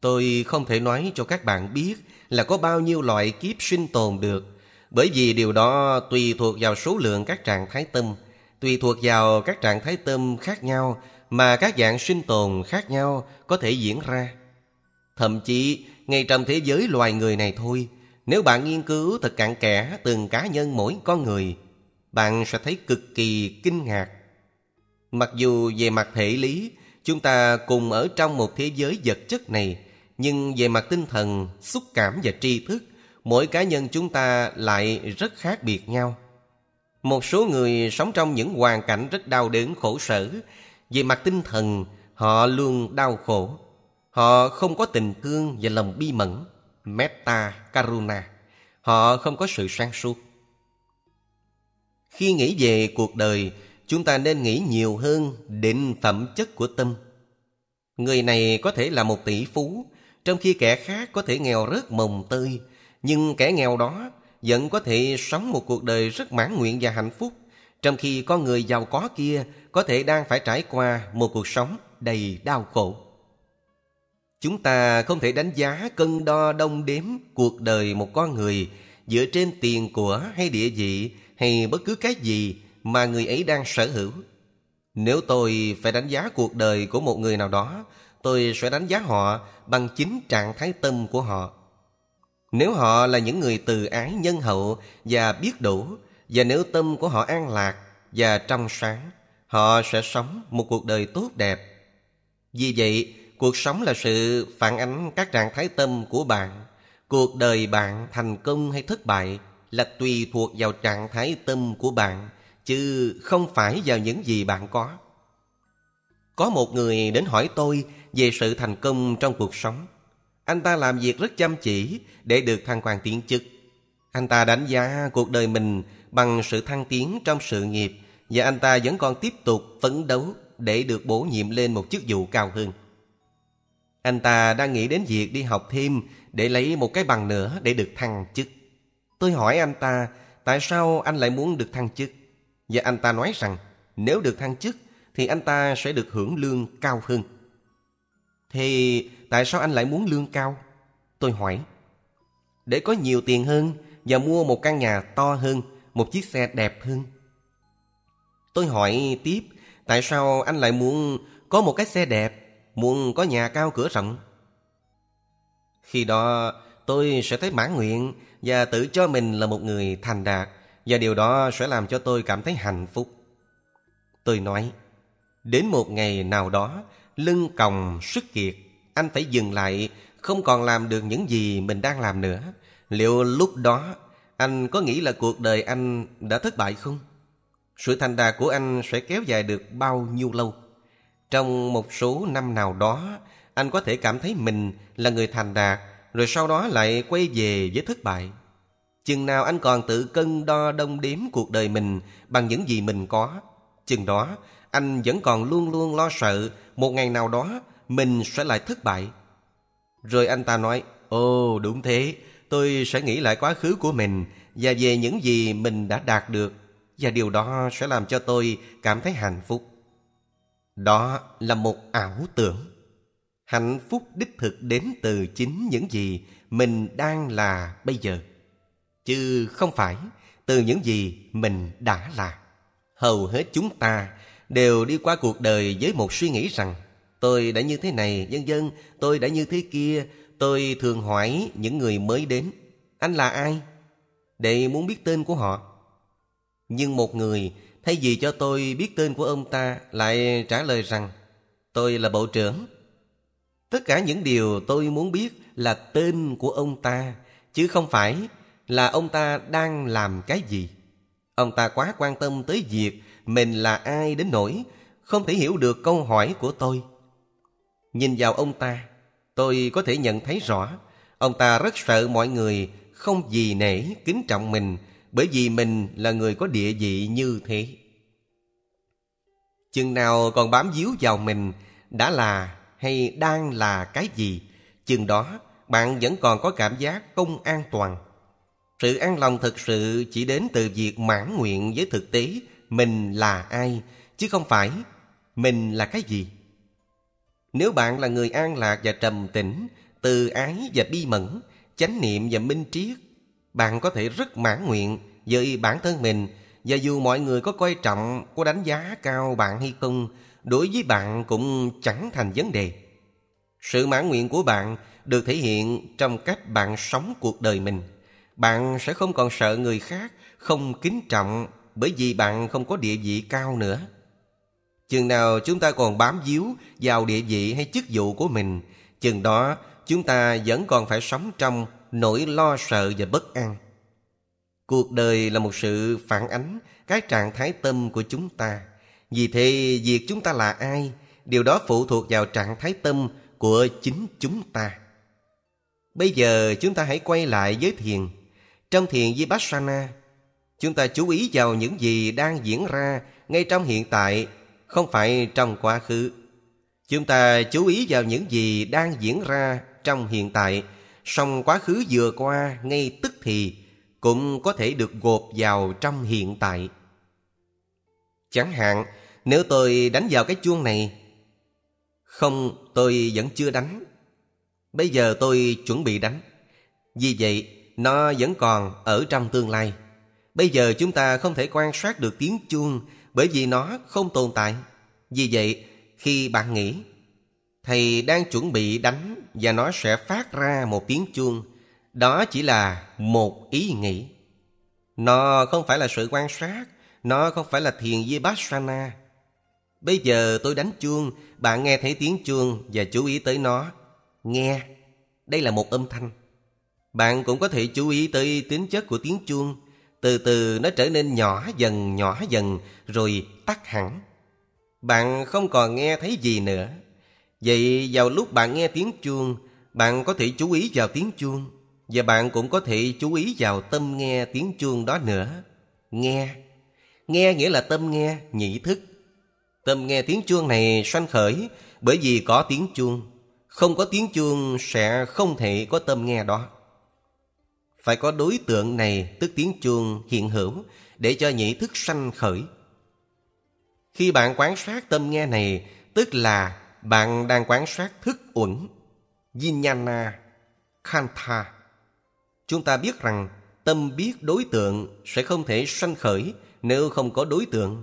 Tôi không thể nói cho các bạn biết là có bao nhiêu loại kiếp sinh tồn được, bởi vì điều đó tùy thuộc vào số lượng các trạng thái tâm, tùy thuộc vào các trạng thái tâm khác nhau mà các dạng sinh tồn khác nhau có thể diễn ra. Thậm chí, ngay trong thế giới loài người này thôi, nếu bạn nghiên cứu thật cặn kẽ từng cá nhân mỗi con người, bạn sẽ thấy cực kỳ kinh ngạc. Mặc dù về mặt thể lý, chúng ta cùng ở trong một thế giới vật chất này, nhưng về mặt tinh thần, xúc cảm và tri thức, mỗi cá nhân chúng ta lại rất khác biệt nhau. Một số người sống trong những hoàn cảnh rất đau đớn khổ sở về mặt tinh thần, họ luôn đau khổ. Họ không có tình thương và lòng bi mẫn, metta, karuna. Họ không có sự sáng suốt. Khi nghĩ về cuộc đời, chúng ta nên nghĩ nhiều hơn định phẩm chất của tâm. Người này có thể là một tỷ phú, trong khi kẻ khác có thể nghèo rớt mồng tơi, nhưng kẻ nghèo đó vẫn có thể sống một cuộc đời rất mãn nguyện và hạnh phúc, trong khi con người giàu có kia có thể đang phải trải qua một cuộc sống đầy đau khổ. Chúng ta không thể đánh giá cân đo đong đếm cuộc đời một con người dựa trên tiền của hay địa vị hay bất cứ cái gì mà người ấy đang sở hữu. Nếu tôi phải đánh giá cuộc đời của một người nào đó, tôi sẽ đánh giá họ bằng chính trạng thái tâm của họ. Nếu họ là những người từ ái nhân hậu và biết đủ, và nếu tâm của họ an lạc và trong sáng, họ sẽ sống một cuộc đời tốt đẹp. Vì vậy, cuộc sống là sự phản ánh các trạng thái tâm của bạn. Cuộc đời bạn thành công hay thất bại là tùy thuộc vào trạng thái tâm của bạn, chứ không phải vào những gì bạn có. Có một người đến hỏi tôi về sự thành công trong cuộc sống. Anh ta làm việc rất chăm chỉ để được thăng quan tiến chức. Anh ta đánh giá cuộc đời mình bằng sự thăng tiến trong sự nghiệp và anh ta vẫn còn tiếp tục phấn đấu để được bổ nhiệm lên một chức vụ cao hơn. Anh ta đang nghĩ đến việc đi học thêm để lấy một cái bằng nữa để được thăng chức. Tôi hỏi anh ta tại sao anh lại muốn được thăng chức? Và anh ta nói rằng nếu được thăng chức thì anh ta sẽ được hưởng lương cao hơn. Thì tại sao anh lại muốn lương cao? Tôi hỏi. Để có nhiều tiền hơn và mua một căn nhà to hơn, một chiếc xe đẹp hơn. Tôi hỏi tiếp, tại sao anh lại muốn có một cái xe đẹp, muốn có nhà cao cửa rộng? Khi đó tôi sẽ thấy mãn nguyện và tự cho mình là một người thành đạt và điều đó sẽ làm cho tôi cảm thấy hạnh phúc. Tôi nói, đến một ngày nào đó, lưng còng sức kiệt, anh phải dừng lại, không còn làm được những gì mình đang làm nữa. Liệu lúc đó anh có nghĩ là cuộc đời anh đã thất bại không? Sự thành đạt của anh sẽ kéo dài được bao nhiêu lâu? Trong một số năm nào đó, anh có thể cảm thấy mình là người thành đạt, rồi sau đó lại quay về với thất bại. Chừng nào anh còn tự cân đo đong đếm cuộc đời mình bằng những gì mình có, chừng đó anh vẫn còn luôn luôn lo sợ một ngày nào đó mình sẽ lại thất bại. Rồi anh ta nói, Ồ đúng thế, tôi sẽ nghĩ lại quá khứ của mình và về những gì mình đã đạt được và điều đó sẽ làm cho tôi cảm thấy hạnh phúc. Đó là một ảo tưởng. Hạnh phúc đích thực đến từ chính những gì mình đang là bây giờ, chứ không phải từ những gì mình đã là. Hầu hết chúng ta đều đi qua cuộc đời với một suy nghĩ rằng tôi đã như thế này, vân vân, tôi đã như thế kia. Tôi thường hỏi những người mới đến, anh là ai? Để muốn biết tên của họ. Nhưng một người thay vì cho tôi biết tên của ông ta lại trả lời rằng tôi là bộ trưởng. Tất cả những điều tôi muốn biết là tên của ông ta, chứ không phải là ông ta đang làm cái gì. Ông ta quá quan tâm tới việc mình là ai đến nỗi không thể hiểu được câu hỏi của tôi. Nhìn vào ông ta, tôi có thể nhận thấy rõ ông ta rất sợ mọi người không gì nể kính trọng mình bởi vì mình là người có địa vị như thế. Chừng nào còn bám víu vào mình đã là hay đang là cái gì, chừng đó bạn vẫn còn có cảm giác không an toàn. Sự an lòng thực sự chỉ đến từ việc mãn nguyện với thực tế mình là ai, chứ không phải mình là cái gì. Nếu bạn là người an lạc và trầm tĩnh, từ ái và bi mẫn, chánh niệm và minh triết, bạn có thể rất mãn nguyện với bản thân mình và dù mọi người có coi trọng, có đánh giá cao bạn hay không, đối với bạn cũng chẳng thành vấn đề. Sự mãn nguyện của bạn được thể hiện trong cách bạn sống cuộc đời mình. Bạn sẽ không còn sợ người khác không kính trọng bởi vì bạn không có địa vị cao nữa. Chừng nào chúng ta còn bám víu vào địa vị hay chức vụ của mình, chừng đó chúng ta vẫn còn phải sống trong nỗi lo sợ và bất an. Cuộc đời là một sự phản ánh cái trạng thái tâm của chúng ta. Vì thế, việc chúng ta là ai, điều đó phụ thuộc vào trạng thái tâm của chính chúng ta. Bây giờ chúng ta hãy quay lại với thiền. Trong thiền Vipassana, chúng ta chú ý vào những gì đang diễn ra ngay trong hiện tại, không phải trong quá khứ. Chúng ta chú ý vào những gì đang diễn ra trong hiện tại, song quá khứ vừa qua ngay tức thì cũng có thể được gộp vào trong hiện tại. Chẳng hạn, nếu tôi đánh vào cái chuông này, không, tôi vẫn chưa đánh. Bây giờ tôi chuẩn bị đánh. Vì vậy, nó vẫn còn ở trong tương lai. Bây giờ chúng ta không thể quan sát được tiếng chuông bởi vì nó không tồn tại. Vì vậy, khi bạn nghĩ, thầy đang chuẩn bị đánh và nó sẽ phát ra một tiếng chuông, đó chỉ là một ý nghĩ. Nó không phải là sự quan sát, nó không phải là thiền vipassana. Bây giờ tôi đánh chuông, bạn nghe thấy tiếng chuông và chú ý tới nó. Nghe, đây là một âm thanh. Bạn cũng có thể chú ý tới tính chất của tiếng chuông. Từ từ nó trở nên nhỏ dần nhỏ dần rồi tắt hẳn. Bạn không còn nghe thấy gì nữa. Vậy vào lúc bạn nghe tiếng chuông, bạn có thể chú ý vào tiếng chuông. Và bạn cũng có thể chú ý vào tâm nghe tiếng chuông đó nữa. Nghe. Nghe nghĩa là tâm nghe, nhị thức. Tâm nghe tiếng chuông này sanh khởi bởi vì có tiếng chuông. Không có tiếng chuông sẽ không thể có tâm nghe đó. Phải có đối tượng này tức tiếng chuông hiện hữu để cho nhị thức sanh khởi. Khi bạn quán sát tâm nghe này tức là bạn đang quan sát thức uẩn, Vijnana, Kanta. Chúng ta biết rằng tâm biết đối tượng sẽ không thể sanh khởi nếu không có đối tượng.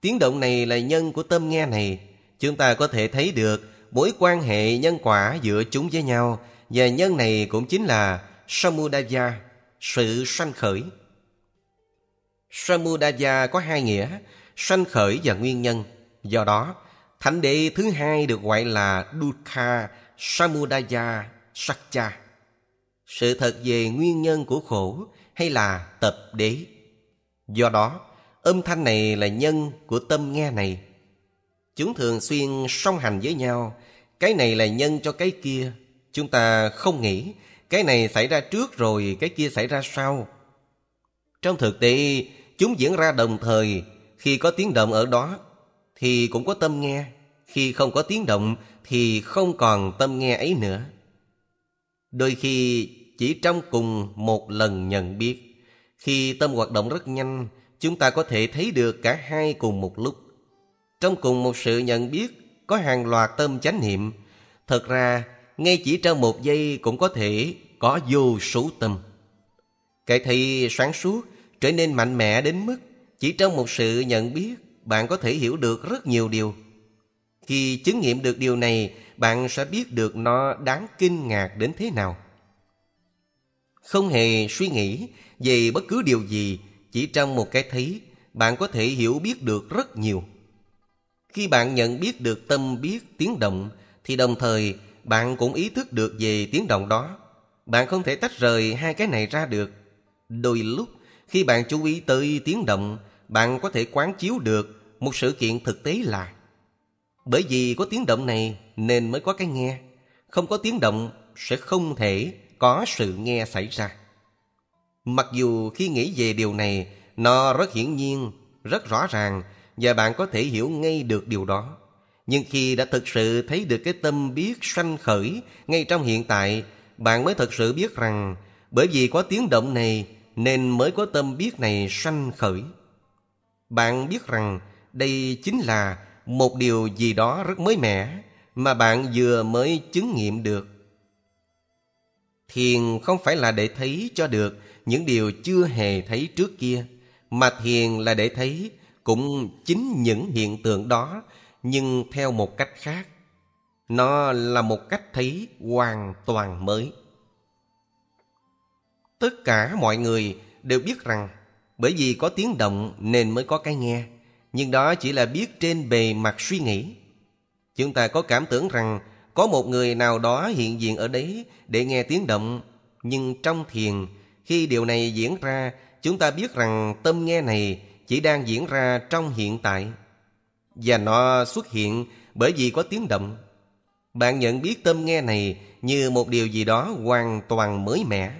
Tiếng động này là nhân của tâm nghe này. Chúng ta có thể thấy được mối quan hệ nhân quả giữa chúng với nhau và nhân này cũng chính là Samudaya, sự sanh khởi. Samudaya có hai nghĩa, sanh khởi và nguyên nhân. Do đó, thánh đế thứ hai được gọi là Dukkha Samudaya Sakya. Sự thật về nguyên nhân của khổ hay là tập đế. Do đó, âm thanh này là nhân của tâm nghe này. Chúng thường xuyên song hành với nhau, cái này là nhân cho cái kia. Chúng ta không nghĩ cái này xảy ra trước rồi cái kia xảy ra sau. Trong thực tế, chúng diễn ra đồng thời, khi có tiếng động ở đó thì cũng có tâm nghe, khi không có tiếng động thì không còn tâm nghe ấy nữa. Đôi khi chỉ trong cùng một lần nhận biết, khi tâm hoạt động rất nhanh, chúng ta có thể thấy được cả hai cùng một lúc. Trong cùng một sự nhận biết, có hàng loạt tâm chánh niệm. Thật ra, ngay chỉ trong một giây cũng có thể có vô số tâm. Cái thị sáng suốt trở nên mạnh mẽ đến mức chỉ trong một sự nhận biết bạn có thể hiểu được rất nhiều điều. Khi chứng nghiệm được điều này, bạn sẽ biết được nó đáng kinh ngạc đến thế nào. Không hề suy nghĩ về bất cứ điều gì, chỉ trong một cái thấy, bạn có thể hiểu biết được rất nhiều. Khi bạn nhận biết được tâm biết tiếng động, thì đồng thời bạn cũng ý thức được về tiếng động đó. Bạn không thể tách rời hai cái này ra được. Đôi lúc, khi bạn chú ý tới tiếng động, bạn có thể quán chiếu được một sự kiện thực tế là bởi vì có tiếng động này nên mới có cái nghe. Không có tiếng động sẽ không thể có sự nghe xảy ra. Mặc dù khi nghĩ về điều này, nó rất hiển nhiên, rất rõ ràng và bạn có thể hiểu ngay được điều đó. Nhưng khi đã thực sự thấy được cái tâm biết sanh khởi ngay trong hiện tại, bạn mới thực sự biết rằng bởi vì có tiếng động này nên mới có tâm biết này sanh khởi. Bạn biết rằng đây chính là một điều gì đó rất mới mẻ mà bạn vừa mới chứng nghiệm được. Thiền không phải là để thấy cho được những điều chưa hề thấy trước kia, mà thiền là để thấy cũng chính những hiện tượng đó nhưng theo một cách khác. Nó là một cách thấy hoàn toàn mới. Tất cả mọi người đều biết rằng bởi vì có tiếng động nên mới có cái nghe. Nhưng đó chỉ là biết trên bề mặt suy nghĩ. Chúng ta có cảm tưởng rằng có một người nào đó hiện diện ở đấy để nghe tiếng động. Nhưng trong thiền, khi điều này diễn ra, chúng ta biết rằng tâm nghe này chỉ đang diễn ra trong hiện tại. Và nó xuất hiện bởi vì có tiếng động. Bạn nhận biết tâm nghe này như một điều gì đó hoàn toàn mới mẻ.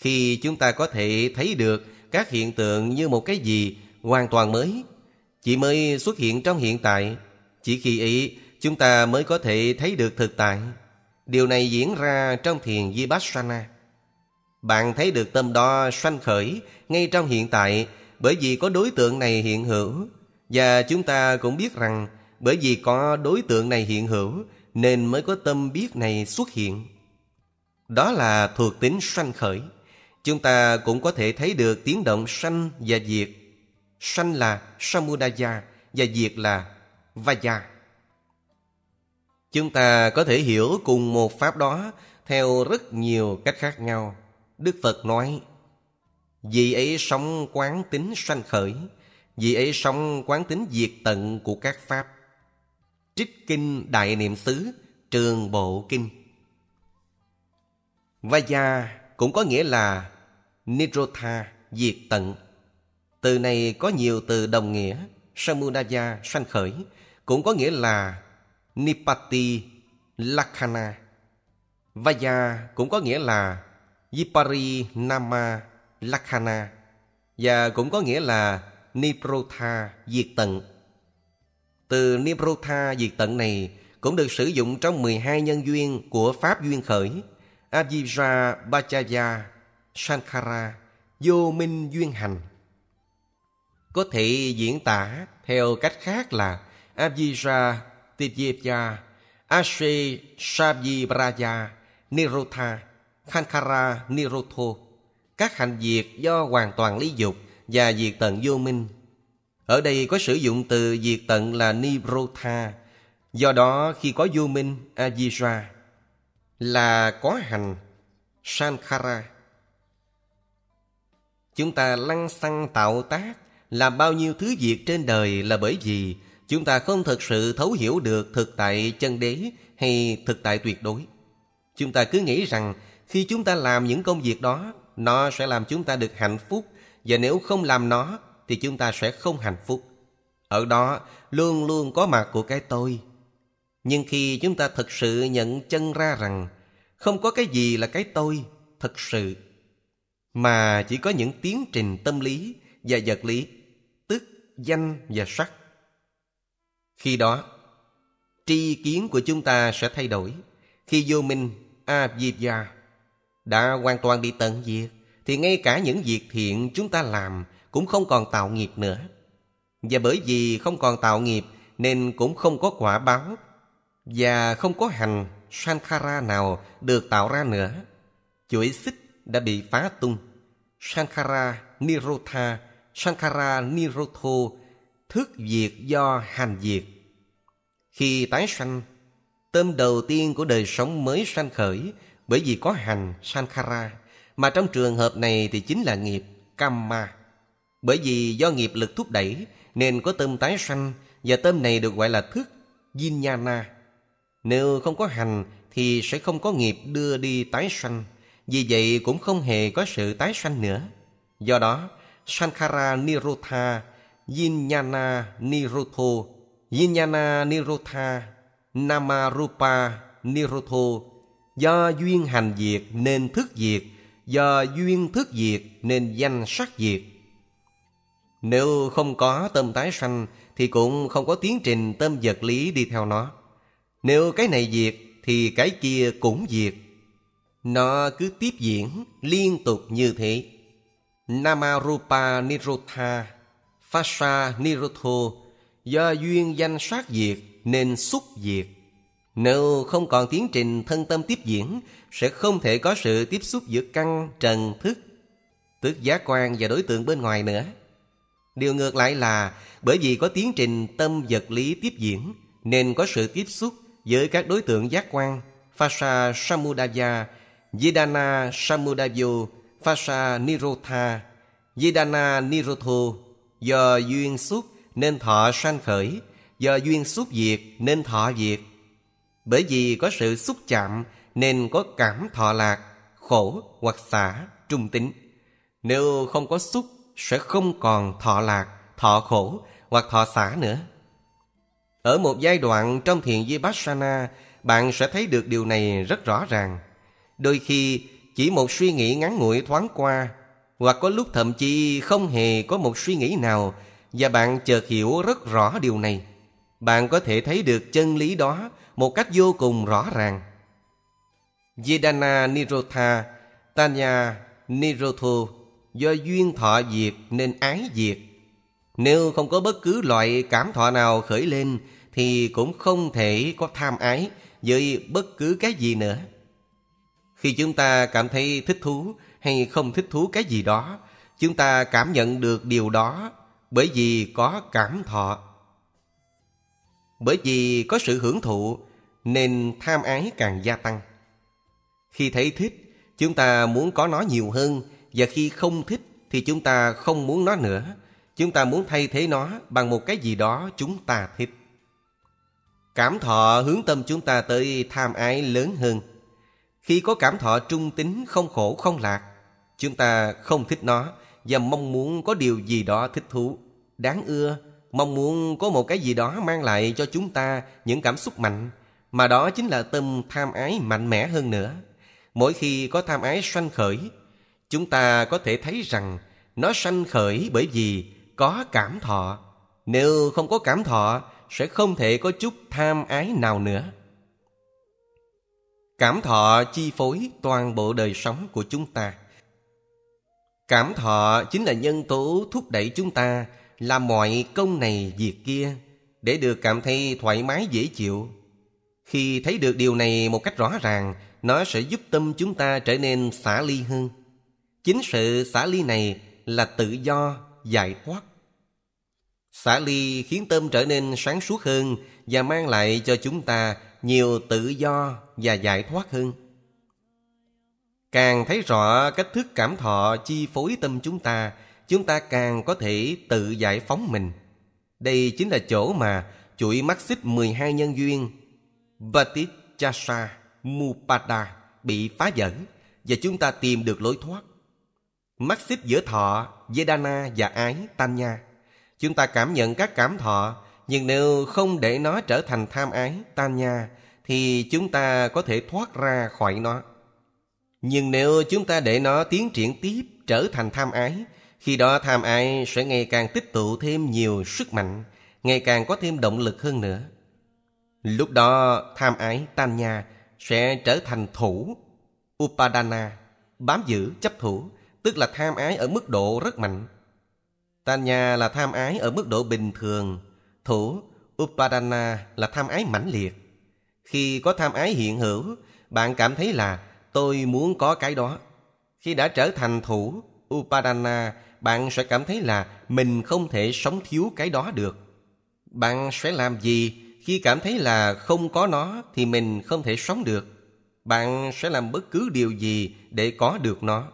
Khi chúng ta có thể thấy được các hiện tượng như một cái gì hoàn toàn mới, chỉ mới xuất hiện trong hiện tại, chỉ khi ấy chúng ta mới có thể thấy được thực tại. Điều này diễn ra trong thiền Vipassana. Bạn thấy được tâm đó sanh khởi ngay trong hiện tại bởi vì có đối tượng này hiện hữu. Và chúng ta cũng biết rằng bởi vì có đối tượng này hiện hữu nên mới có tâm biết này xuất hiện. Đó là thuộc tính sanh khởi. Chúng ta cũng có thể thấy được tiếng động sanh và diệt. Sanh là Samudaya và diệt là Vaya. Chúng ta có thể hiểu cùng một pháp đó theo rất nhiều cách khác nhau. Đức Phật nói, Vì ấy sống quán tính sanh khởi, vì ấy sống quán tính diệt tận của các pháp. Trích Kinh Đại Niệm xứ Trường Bộ Kinh Vaya cũng có nghĩa là Nirotha, diệt tận. Từ này có nhiều từ đồng nghĩa, Samudaya, sanh khởi, cũng có nghĩa là Nipati, Lakhana. Vaya cũng có nghĩa là Yipari Nama Lakhana và cũng có nghĩa là Niprotha diệt tận. Từ Niprotha diệt tận này cũng được sử dụng trong 12 nhân duyên của Pháp duyên khởi, Abhijra Bachaya, Sankara, vô minh duyên hành. Có thể diễn tả theo cách khác là Abhijra Tivyepya, Ashe Sabhibraya, Nirotha, Khankara Nirotho, các hành việc do hoàn toàn lý dục và diệt tận vô minh. Ở đây có sử dụng từ diệt tận là Nirotha, do đó khi có vô minh Ajira là có hành sankhara Chúng ta lăng xăng tạo tác làm bao nhiêu thứ việc trên đời là bởi vì chúng ta không thực sự thấu hiểu được thực tại chân đế hay thực tại tuyệt đối. Chúng ta cứ nghĩ rằng khi chúng ta làm những công việc đó, nó sẽ làm chúng ta được hạnh phúc và nếu không làm nó thì chúng ta sẽ không hạnh phúc. Ở đó luôn luôn có mặt của cái tôi. Nhưng khi chúng ta thực sự nhận chân ra rằng không có cái gì là cái tôi thật sự, mà chỉ có những tiến trình tâm lý và vật lý, tức danh và sắc. Khi đó, tri kiến của chúng ta sẽ thay đổi. Khi vô minh, avidya, đã hoàn toàn bị tận diệt, thì ngay cả những việc thiện chúng ta làm cũng không còn tạo nghiệp nữa. Và bởi vì không còn tạo nghiệp nên cũng không có quả báo và không có hành Sankara nào được tạo ra nữa. Chuỗi xích đã bị phá tung. Sankara Nirotha, Sankara Nirotho, thức diệt do hành diệt. Khi tái sanh, tâm đầu tiên của đời sống mới sanh khởi bởi vì có hành Sankara, mà trong trường hợp này thì chính là nghiệp Kamma. Bởi vì do nghiệp lực thúc đẩy nên có tâm tái sanh và tâm này được gọi là thức Vinyana nếu không có hành thì sẽ không có nghiệp đưa đi tái sanh, vì vậy cũng không hề có sự tái sanh nữa. Do đó, Sankara Nirotha, Vijnana Nirotho, Vijnana Nirotha, Namarupa Nirotho, do duyên hành diệt nên thức diệt, do duyên thức diệt nên danh sắc diệt. Nếu không có tâm tái sanh thì cũng không có tiến trình tâm vật lý đi theo nó. Nếu cái này diệt thì cái kia cũng diệt. Nó cứ tiếp diễn liên tục như thế. Namarupa Nirotha, Phasa Nirotho, do duyên danh sát diệt nên xúc diệt. Nếu không còn tiến trình thân tâm tiếp diễn, sẽ không thể có sự tiếp xúc giữa căn, trần, thức, tức giá quan và đối tượng bên ngoài nữa. Điều ngược lại là bởi vì có tiến trình tâm vật lý tiếp diễn nên có sự tiếp xúc với các đối tượng giác quan Phasa Samudaya, Vedana Samudavyo, Phasa Nirotha, Vedana Nirotho do duyên xúc nên thọ sanh khởi, do duyên xúc diệt nên thọ diệt. Bởi vì có sự xúc chạm nên có cảm thọ lạc, khổ hoặc xả, trung tính. Nếu không có xúc sẽ không còn thọ lạc, thọ khổ hoặc thọ xả nữa. Ở một giai đoạn trong thiền Vipassana, bạn sẽ thấy được điều này rất rõ ràng. Đôi khi chỉ một suy nghĩ ngắn ngủi thoáng qua, hoặc có lúc thậm chí không hề có một suy nghĩ nào và bạn chợt hiểu rất rõ điều này. Bạn có thể thấy được chân lý đó một cách vô cùng rõ ràng. Vedana Nirotha, Tanya Nirotho do duyên thọ diệt nên ái diệt. Nếu không có bất cứ loại cảm thọ nào khởi lên thì cũng không thể có tham ái với bất cứ cái gì nữa. Khi chúng ta cảm thấy thích thú hay không thích thú cái gì đó, chúng ta cảm nhận được điều đó bởi vì có cảm thọ. Bởi vì có sự hưởng thụ nên tham ái càng gia tăng. Khi thấy thích, chúng ta muốn có nó nhiều hơn và khi không thích thì chúng ta không muốn nó nữa. Chúng ta muốn thay thế nó bằng một cái gì đó chúng ta thích. Cảm thọ hướng tâm chúng ta tới tham ái lớn hơn. Khi có cảm thọ trung tính không khổ không lạc, chúng ta không thích nó và mong muốn có điều gì đó thích thú, đáng ưa, mong muốn có một cái gì đó mang lại cho chúng ta những cảm xúc mạnh, mà đó chính là tâm tham ái mạnh mẽ hơn nữa. Mỗi khi có tham ái sanh khởi, chúng ta có thể thấy rằng nó sanh khởi bởi vì có cảm thọ. Nếu không có cảm thọ, sẽ không thể có chút tham ái nào nữa. Cảm thọ chi phối toàn bộ đời sống của chúng ta. Cảm thọ chính là nhân tố thúc đẩy chúng ta làm mọi công này việc kia để được cảm thấy thoải mái dễ chịu. Khi thấy được điều này một cách rõ ràng, nó sẽ giúp tâm chúng ta trở nên xả ly hơn. Chính sự xả ly này là tự do, giải thoát. Xả ly khiến tâm trở nên sáng suốt hơn và mang lại cho chúng ta nhiều tự do và giải thoát hơn. Càng thấy rõ cách thức cảm thọ chi phối tâm chúng ta, chúng ta càng có thể tự giải phóng mình. Đây chính là chỗ mà chuỗi mắt xích 12 nhân duyên Vatichasa Mupada bị phá vỡ và chúng ta tìm được lối thoát. Mắt xích giữa thọ, Vedana và ái, Tanya. Chúng ta cảm nhận các cảm thọ, nhưng nếu không để nó trở thành tham ái, tan nha thì chúng ta có thể thoát ra khỏi nó. Nhưng nếu chúng ta để nó tiến triển tiếp trở thành tham ái, khi đó tham ái sẽ ngày càng tích tụ thêm nhiều sức mạnh, ngày càng có thêm động lực hơn nữa. Lúc đó tham ái tan nha sẽ trở thành thủ Upadana, bám giữ chấp thủ, tức là tham ái ở mức độ rất mạnh. Tanya là tham ái ở mức độ bình thường, thủ Upadana là tham ái mãnh liệt. Khi có tham ái hiện hữu, bạn cảm thấy là tôi muốn có cái đó. Khi đã trở thành thủ Upadana, bạn sẽ cảm thấy là mình không thể sống thiếu cái đó được. Bạn sẽ làm gì khi cảm thấy là không có nó thì mình không thể sống được? Bạn sẽ làm bất cứ điều gì để có được nó.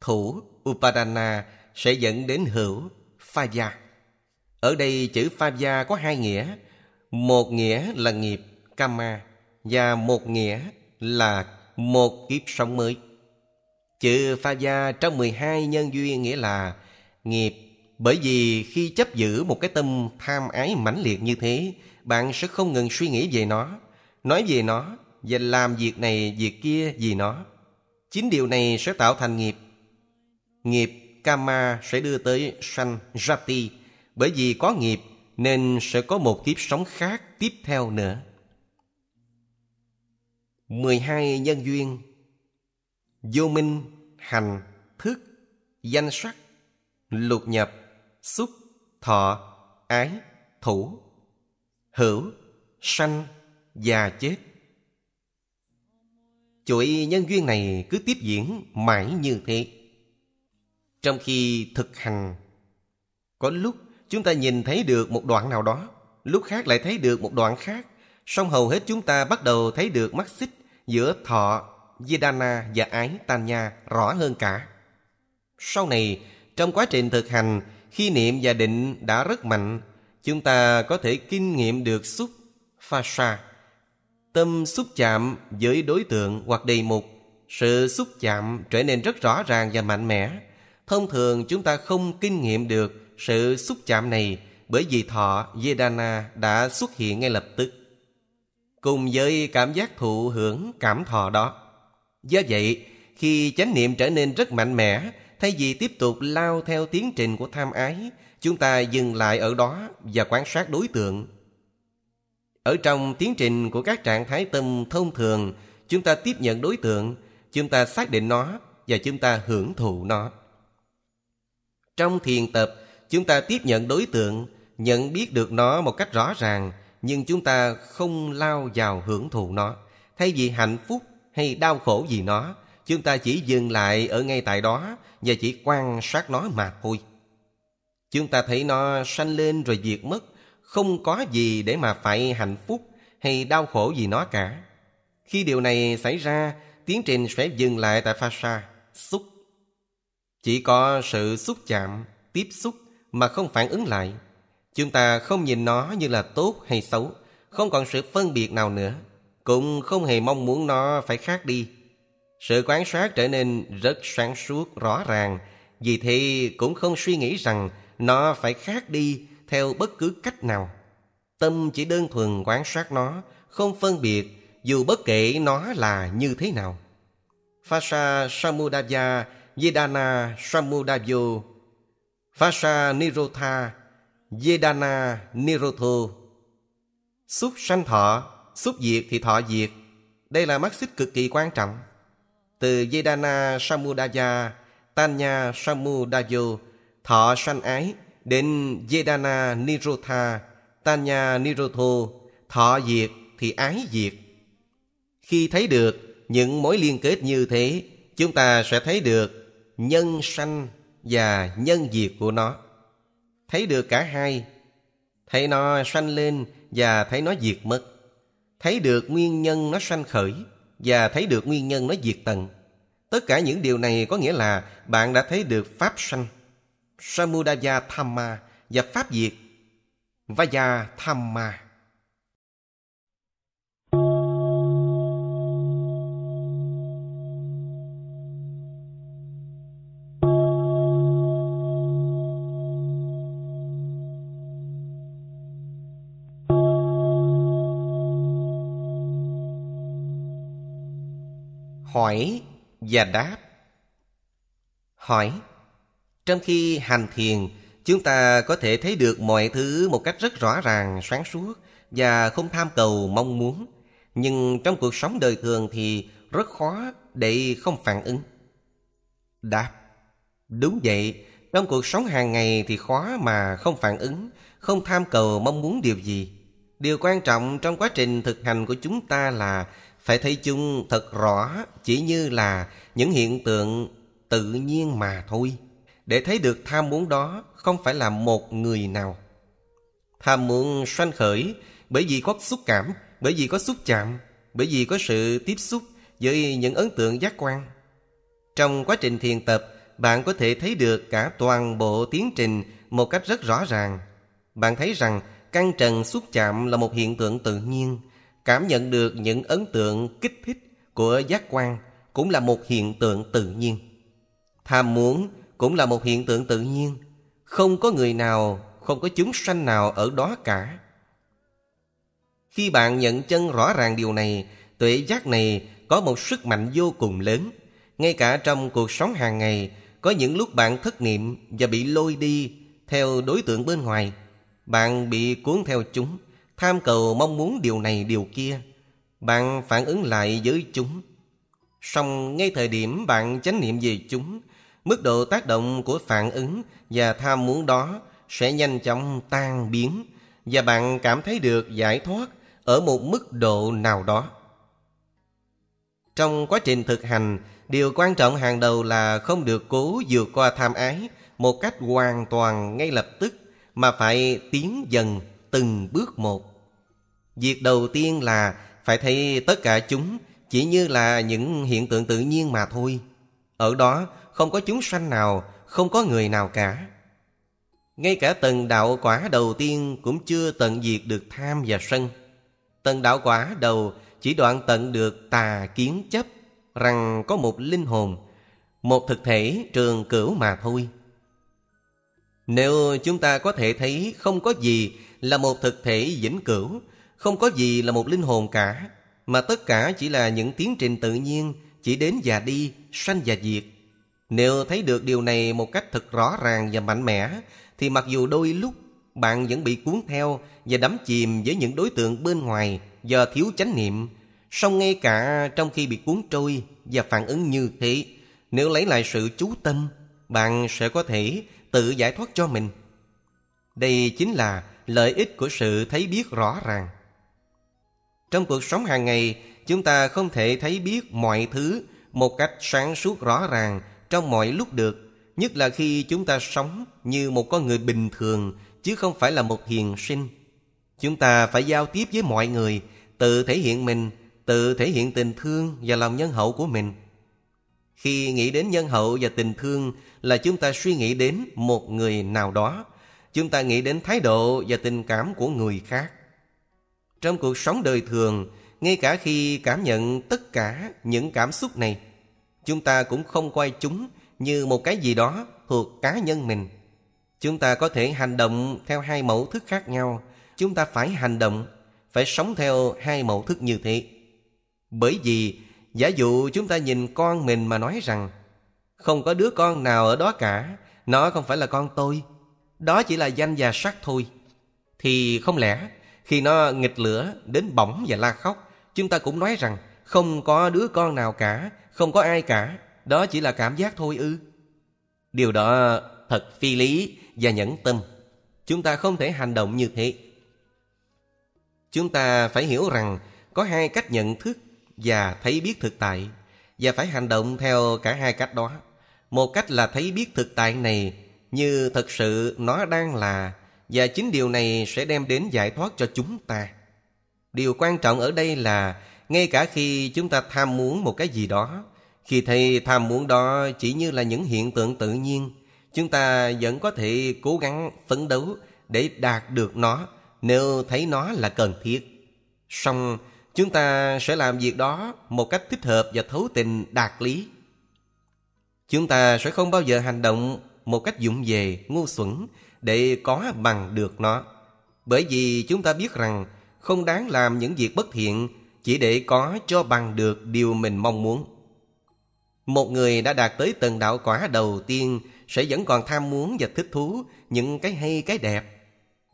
Thủ Upadana sẽ dẫn đến hữu pha gia. Ở đây chữ pha gia có hai nghĩa. Một nghĩa là nghiệp Kama và một nghĩa là một kiếp sống mới. Chữ pha gia trong 12 nhân duyên nghĩa là nghiệp. Bởi vì khi chấp giữ một cái tâm tham ái mãnh liệt như thế, bạn sẽ không ngừng suy nghĩ về nó, nói về nó và làm việc này việc kia vì nó. Chính điều này sẽ tạo thành nghiệp. Nghiệp Kama sẽ đưa tới sanh Jati, bởi vì có nghiệp nên sẽ có một kiếp sống khác tiếp theo nữa. 12 nhân duyên Vô minh, hành, thức, danh sắc, lục nhập, xúc, thọ, ái, thủ, hữu, sanh, già chết. Chuỗi nhân duyên này cứ tiếp diễn mãi như thế. Trong khi thực hành, có lúc chúng ta nhìn thấy được một đoạn nào đó, lúc khác lại thấy được một đoạn khác. Song hầu hết chúng ta bắt đầu thấy được mắt xích giữa thọ, Vedana và ái Tanya rõ hơn cả. Sau này, trong quá trình thực hành, khi niệm và định đã rất mạnh, chúng ta có thể kinh nghiệm được xúc, pha sa, tâm xúc chạm với đối tượng hoặc đề mục. Sự xúc chạm trở nên rất rõ ràng và mạnh mẽ. Thông thường chúng ta không kinh nghiệm được sự xúc chạm này bởi vì thọ Vedana đã xuất hiện ngay lập tức cùng với cảm giác thụ hưởng cảm thọ đó. Do vậy, khi chánh niệm trở nên rất mạnh mẽ, thay vì tiếp tục lao theo tiến trình của tham ái, chúng ta dừng lại ở đó và quan sát đối tượng. Ở trong tiến trình của các trạng thái tâm thông thường, chúng ta tiếp nhận đối tượng, chúng ta xác định nó và chúng ta hưởng thụ nó. Trong thiền tập, chúng ta tiếp nhận đối tượng, nhận biết được nó một cách rõ ràng, nhưng chúng ta không lao vào hưởng thụ nó. Thay vì hạnh phúc hay đau khổ vì nó, chúng ta chỉ dừng lại ở ngay tại đó và chỉ quan sát nó mà thôi. Chúng ta thấy nó sanh lên rồi diệt mất, không có gì để mà phải hạnh phúc hay đau khổ gì nó cả. Khi điều này xảy ra, tiến trình sẽ dừng lại tại pha sa, xúc. Chỉ có sự xúc chạm, tiếp xúc mà không phản ứng lại. Chúng ta không nhìn nó như là tốt hay xấu, không còn sự phân biệt nào nữa, cũng không hề mong muốn nó phải khác đi. Sự quan sát trở nên rất sáng suốt, rõ ràng, vì thế cũng không suy nghĩ rằng nó phải khác đi theo bất cứ cách nào. Tâm chỉ đơn thuần quan sát nó, không phân biệt dù bất kể nó là như thế nào. Phasa Samudaya Vedana Samudavyo Phasa Nirotha Vedana Nirotho Xúc sanh thọ, xúc diệt thì thọ diệt. Đây là mắt xích cực kỳ quan trọng. Từ Vedana Samudaya, Tanya Samudayo, thọ sanh ái, đến Vedana Nirotha Tanya Nirotho thọ diệt thì ái diệt. Khi thấy được những mối liên kết như thế, chúng ta sẽ thấy được nhân sanh và nhân diệt của nó. Thấy được cả hai, thấy nó sanh lên và thấy nó diệt mất. Thấy được nguyên nhân nó sanh khởi và thấy được nguyên nhân nó diệt tận. Tất cả những điều này có nghĩa là bạn đã thấy được Pháp sanh, Samudaya Thamma và Pháp diệt, Vaya Thamma. Hỏi và đáp. Hỏi Trong khi hành thiền Chúng ta có thể thấy được mọi thứ một cách rất rõ ràng, sáng suốt Và không tham cầu mong muốn. Nhưng trong cuộc sống đời thường thì rất khó để không phản ứng. Đáp Đúng vậy, trong cuộc sống hàng ngày thì khó mà không phản ứng Không tham cầu mong muốn điều gì. Điều quan trọng trong quá trình thực hành của chúng ta là phải thấy chúng thật rõ chỉ như là những hiện tượng tự nhiên mà thôi. Để thấy được tham muốn đó không phải là một người nào. Tham muốn sanh khởi bởi vì có xúc cảm, bởi vì có xúc chạm, bởi vì có sự tiếp xúc với những ấn tượng giác quan. Trong quá trình thiền tập, bạn có thể thấy được cả toàn bộ tiến trình một cách rất rõ ràng. Bạn thấy rằng căn trần xúc chạm là một hiện tượng tự nhiên, Cảm nhận được những ấn tượng kích thích của giác quan cũng là một hiện tượng tự nhiên. Tham muốn cũng là một hiện tượng tự nhiên. Không có người nào, không có chúng sanh nào ở đó cả. Khi bạn nhận chân rõ ràng điều này, tuệ giác này có một sức mạnh vô cùng lớn. Ngay cả trong cuộc sống hàng ngày, có những lúc bạn thất niệm và bị lôi đi theo đối tượng bên ngoài. Bạn bị cuốn theo chúng tham cầu mong muốn điều này điều kia. Bạn phản ứng lại với chúng. Song ngay thời điểm bạn chánh niệm về chúng, mức độ tác động của phản ứng và tham muốn đó sẽ nhanh chóng tan biến và bạn cảm thấy được giải thoát ở một mức độ nào đó. Trong quá trình thực hành, điều quan trọng hàng đầu là không được cố vượt qua tham ái một cách hoàn toàn ngay lập tức, mà phải tiến dần từng bước một. Việc đầu tiên là phải thấy tất cả chúng chỉ như là những hiện tượng tự nhiên mà thôi. Ở đó không có chúng sanh nào, không có người nào cả. Ngay cả tầng đạo quả đầu tiên cũng chưa tận diệt được tham và sân. Tầng đạo quả đầu chỉ đoạn tận được tà kiến chấp rằng có một linh hồn, một thực thể trường cửu mà thôi. Nếu chúng ta có thể thấy không có gì là một thực thể vĩnh cửu, không có gì là một linh hồn cả, mà tất cả chỉ là những tiến trình tự nhiên, chỉ đến và đi, sanh và diệt. Nếu thấy được điều này một cách thật rõ ràng và mạnh mẽ, thì mặc dù đôi lúc bạn vẫn bị cuốn theo và đắm chìm với những đối tượng bên ngoài do thiếu chánh niệm, song ngay cả trong khi bị cuốn trôi và phản ứng như thế, nếu lấy lại sự chú tâm, bạn sẽ có thể tự giải thoát cho mình. Đây chính là lợi ích của sự thấy biết rõ ràng. Trong cuộc sống hàng ngày, chúng ta không thể thấy biết mọi thứ một cách sáng suốt rõ ràng trong mọi lúc được, nhất là khi chúng ta sống như một con người bình thường chứ không phải là một hiền sinh. Chúng ta phải giao tiếp với mọi người, tự thể hiện mình, tự thể hiện tình thương và lòng nhân hậu của mình. Khi nghĩ đến nhân hậu và tình thương là chúng ta suy nghĩ đến một người nào đó, chúng ta nghĩ đến thái độ và tình cảm của người khác. Trong cuộc sống đời thường, ngay cả khi cảm nhận tất cả những cảm xúc này, chúng ta cũng không coi chúng như một cái gì đó thuộc cá nhân mình. Chúng ta có thể hành động theo hai mẫu thức khác nhau. Chúng ta phải hành động, phải sống theo hai mẫu thức như thế. Bởi vì, giả dụ chúng ta nhìn con mình mà nói rằng không có đứa con nào ở đó cả, nó không phải là con tôi. Đó chỉ là danh và sắc thôi. Thì không lẽ, Khi nó nghịch lửa đến bỏng và la khóc, Chúng ta cũng nói rằng Không có đứa con nào cả, Không có ai cả. Đó chỉ là cảm giác thôi ư. Điều đó thật phi lý và nhẫn tâm. Chúng ta không thể hành động như thế. Chúng ta phải hiểu rằng Có hai cách nhận thức Và thấy biết thực tại, Và phải hành động theo cả hai cách đó. Một cách là thấy biết thực tại này như thật sự nó đang là, Và chính điều này sẽ đem đến giải thoát cho chúng ta Điều quan trọng ở đây là, Ngay cả khi chúng ta tham muốn một cái gì đó, Khi thấy tham muốn đó chỉ như là những hiện tượng tự nhiên, Chúng ta vẫn có thể cố gắng phấn đấu để đạt được nó nếu thấy nó là cần thiết. Song chúng ta sẽ làm việc đó một cách thích hợp và thấu tình, đạt lý. Chúng ta sẽ không bao giờ hành động một cách dụng về, ngu xuẩn để có bằng được nó. Bởi vì chúng ta biết rằng không đáng làm những việc bất thiện chỉ để có cho bằng được điều mình mong muốn. Một người đã đạt tới tầng đạo quả đầu tiên sẽ vẫn còn tham muốn và thích thú những cái hay cái đẹp.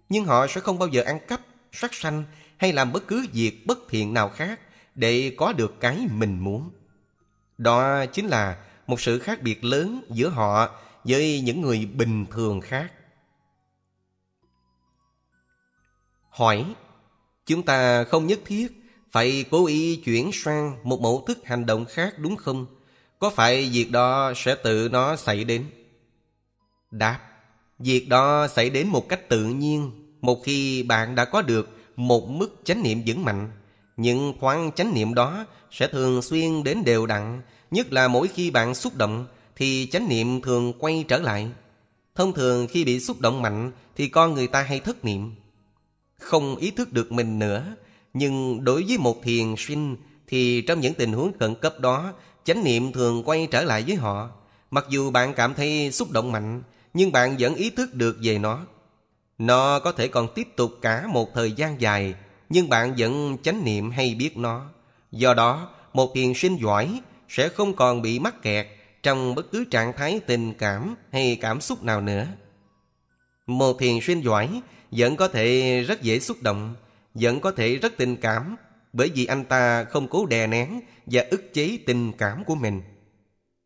Nhưng họ sẽ không bao giờ ăn cắp, sát sanh hay làm bất cứ việc bất thiện nào khác để có được cái mình muốn. Đó chính là một sự khác biệt lớn giữa họ với những người bình thường khác. Hỏi, chúng ta không nhất thiết phải cố ý chuyển sang một mẫu thức hành động khác đúng không? Có phải việc đó sẽ tự nó xảy đến? Đáp, việc đó xảy đến một cách tự nhiên một khi bạn đã có được một mức chánh niệm vững mạnh. Những thoáng chánh niệm đó sẽ thường xuyên đến đều đặn, nhất là mỗi khi bạn xúc động thì chánh niệm thường quay trở lại. Thông thường khi bị xúc động mạnh thì con người ta hay thất niệm. Không ý thức được mình nữa, nhưng đối với một thiền sinh thì trong những tình huống khẩn cấp đó, chánh niệm thường quay trở lại với họ. Mặc dù bạn cảm thấy xúc động mạnh, nhưng bạn vẫn ý thức được về nó. Nó có thể còn tiếp tục cả một thời gian dài, nhưng bạn vẫn chánh niệm hay biết nó. Do đó, một thiền sinh giỏi sẽ không còn bị mắc kẹt trong bất cứ trạng thái tình cảm hay cảm xúc nào nữa. Một thiền sinh giỏi vẫn có thể rất dễ xúc động, vẫn có thể rất tình cảm bởi vì anh ta không cố đè nén và ức chế tình cảm của mình.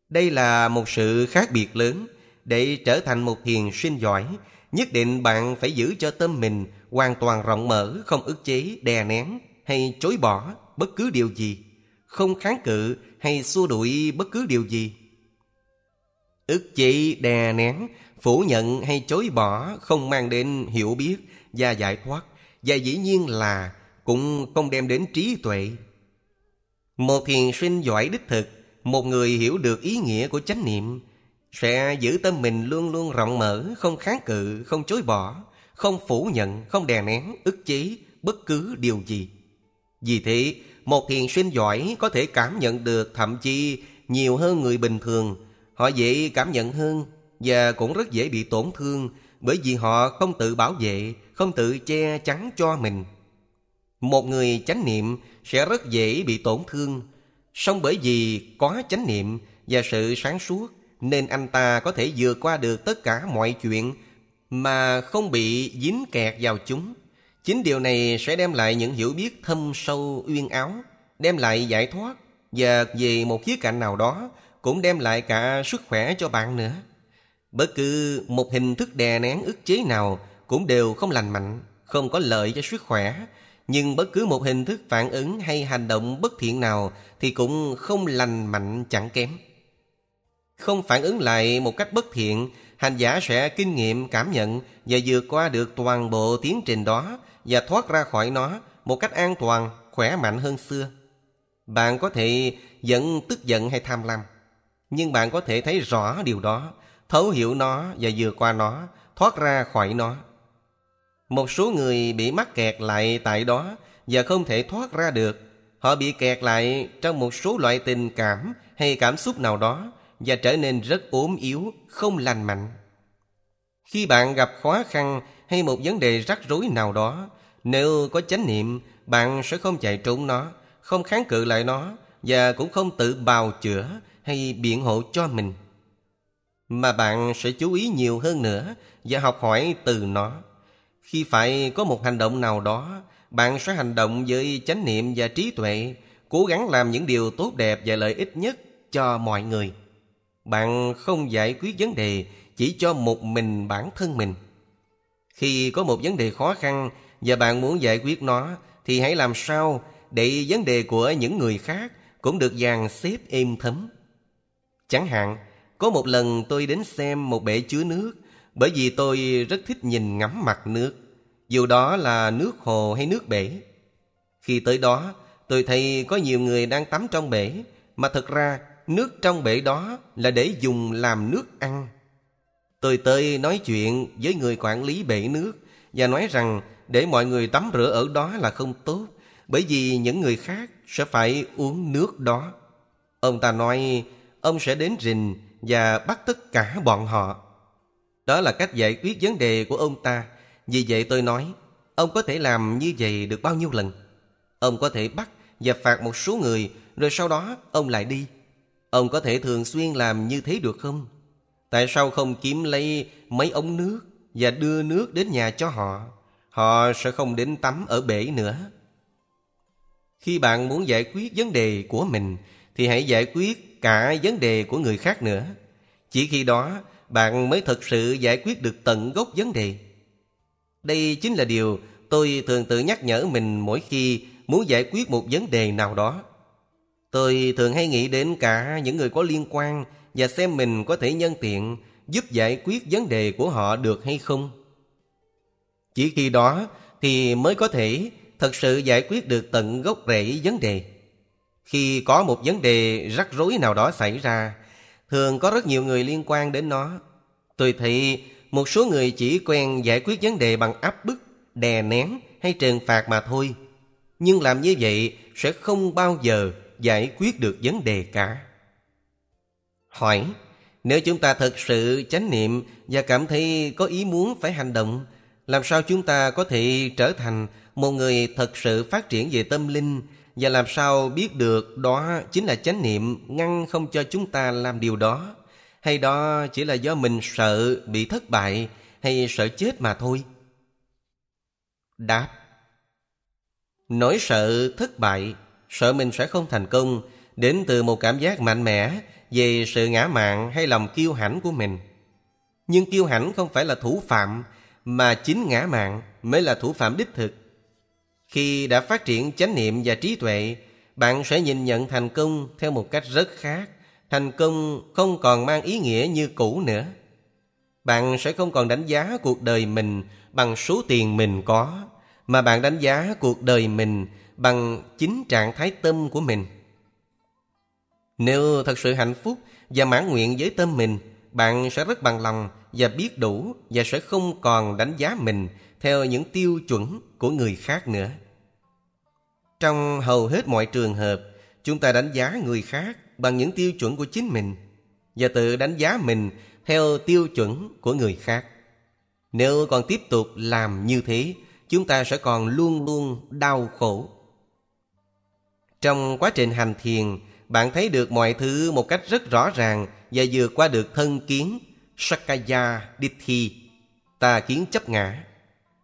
Đây là một sự khác biệt lớn để trở thành một thiền sinh giỏi, nhất định bạn phải giữ cho tâm mình hoàn toàn rộng mở, không ức chế, đè nén hay chối bỏ bất cứ điều gì, không kháng cự hay xua đuổi bất cứ điều gì. Ức chế, đè nén, phủ nhận hay chối bỏ không mang đến hiểu biết và giải thoát, và dĩ nhiên là cũng không đem đến trí tuệ. Một thiền sinh giỏi đích thực, một người hiểu được ý nghĩa của chánh niệm, sẽ giữ tâm mình luôn luôn rộng mở, không kháng cự, không chối bỏ, không phủ nhận, không đè nén, ức chế bất cứ điều gì. Vì thế, một thiền sinh giỏi có thể cảm nhận được thậm chí nhiều hơn người bình thường. Họ dễ cảm nhận hơn và cũng rất dễ bị tổn thương bởi vì họ không tự bảo vệ, không tự che chắn cho mình. Một người chánh niệm sẽ rất dễ bị tổn thương, song bởi vì có chánh niệm và sự sáng suốt nên anh ta có thể vượt qua được tất cả mọi chuyện mà không bị dính kẹt vào chúng. Chính điều này sẽ đem lại những hiểu biết thâm sâu uyên áo, đem lại giải thoát và về một khía cạnh nào đó cũng đem lại cả sức khỏe cho bạn nữa. Bất cứ một hình thức đè nén ức chế nào cũng đều không lành mạnh, không có lợi cho sức khỏe. Nhưng bất cứ một hình thức phản ứng hay hành động bất thiện nào thì cũng không lành mạnh chẳng kém. Không phản ứng lại một cách bất thiện, hành giả sẽ kinh nghiệm, cảm nhận và vượt qua được toàn bộ tiến trình đó và thoát ra khỏi nó một cách an toàn, khỏe mạnh hơn xưa. Bạn có thể vẫn tức giận hay tham lam, nhưng bạn có thể thấy rõ điều đó, thấu hiểu nó và vượt qua nó, thoát ra khỏi nó. Một số người bị mắc kẹt lại tại đó và không thể thoát ra được. Họ bị kẹt lại trong một số loại tình cảm hay cảm xúc nào đó và trở nên rất ốm yếu, không lành mạnh. Khi bạn gặp khó khăn hay một vấn đề rắc rối nào đó, nếu có chánh niệm, bạn sẽ không chạy trốn nó, không kháng cự lại nó và cũng không tự bào chữa hay biện hộ cho mình. Mà bạn sẽ chú ý nhiều hơn nữa và học hỏi từ nó. Khi phải có một hành động nào đó, bạn sẽ hành động với chánh niệm và trí tuệ, cố gắng làm những điều tốt đẹp và lợi ích nhất cho mọi người. Bạn không giải quyết vấn đề chỉ cho một mình bản thân mình. Khi có một vấn đề khó khăn và bạn muốn giải quyết nó thì hãy làm sao để vấn đề của những người khác cũng được dàn xếp êm thấm. Chẳng hạn, có một lần tôi đến xem một bể chứa nước bởi vì tôi rất thích nhìn ngắm mặt nước, dù đó là nước hồ hay nước bể. Khi tới đó, tôi thấy có nhiều người đang tắm trong bể, mà thật ra nước trong bể đó là để dùng làm nước ăn. Tôi tới nói chuyện với người quản lý bể nước và nói rằng để mọi người tắm rửa ở đó là không tốt, bởi vì những người khác sẽ phải uống nước đó. Ông ta nói ông sẽ đến rình và bắt tất cả bọn họ. Đó là cách giải quyết vấn đề của ông ta. Vì vậy tôi nói, ông có thể làm như vậy được bao nhiêu lần? Ông có thể bắt và phạt một số người, rồi sau đó ông lại đi. Ông có thể thường xuyên làm như thế được không? Tại sao không kiếm lấy mấy ống nước và đưa nước đến nhà cho họ? Họ sẽ không đến tắm ở bể nữa. Khi bạn muốn giải quyết vấn đề của mình thì hãy giải quyết cả vấn đề của người khác nữa. Chỉ khi đó, bạn mới thực sự giải quyết được tận gốc vấn đề. Đây chính là điều tôi thường tự nhắc nhở mình mỗi khi muốn giải quyết một vấn đề nào đó. Tôi thường hay nghĩ đến cả những người có liên quan và xem mình có thể nhân tiện giúp giải quyết vấn đề của họ được hay không. Chỉ khi đó thì mới có thể thật sự giải quyết được tận gốc rễ vấn đề. Khi có một vấn đề rắc rối nào đó xảy ra, thường có rất nhiều người liên quan đến nó. Tôi thấy một số người chỉ quen giải quyết vấn đề bằng áp bức, đè nén hay trừng phạt mà thôi. Nhưng làm như vậy sẽ không bao giờ giải quyết được vấn đề cả. Hỏi, nếu chúng ta thật sự chánh niệm và cảm thấy có ý muốn phải hành động, làm sao chúng ta có thể trở thành một người thật sự phát triển về tâm linh và làm sao biết được đó chính là chánh niệm ngăn không cho chúng ta làm điều đó? Hay đó chỉ là do mình sợ bị thất bại hay sợ chết mà thôi? Đáp. Nỗi sợ thất bại, sợ mình sẽ không thành công đến từ một cảm giác mạnh mẽ về sự ngã mạn hay lòng kiêu hãnh của mình. Nhưng kiêu hãnh không phải là thủ phạm mà chính ngã mạn mới là thủ phạm đích thực khi đã phát triển chánh niệm và trí tuệ, bạn sẽ nhìn nhận thành công theo một cách rất khác. Thành công không còn mang ý nghĩa như cũ nữa. Bạn sẽ không còn đánh giá cuộc đời mình bằng số tiền mình có, mà bạn đánh giá cuộc đời mình bằng chính trạng thái tâm của mình. Nếu thật sự hạnh phúc và mãn nguyện với tâm mình, bạn sẽ rất bằng lòng và biết đủ và sẽ không còn đánh giá mình theo những tiêu chuẩn của người khác nữa. Trong hầu hết mọi trường hợp, chúng ta đánh giá người khác bằng những tiêu chuẩn của chính mình và tự đánh giá mình theo tiêu chuẩn của người khác. Nếu còn tiếp tục làm như thế, chúng ta sẽ còn luôn luôn đau khổ. Trong quá trình hành thiền, bạn thấy được mọi thứ một cách rất rõ ràng và vượt qua được thân kiến Sakaya Dithi, tà kiến chấp ngã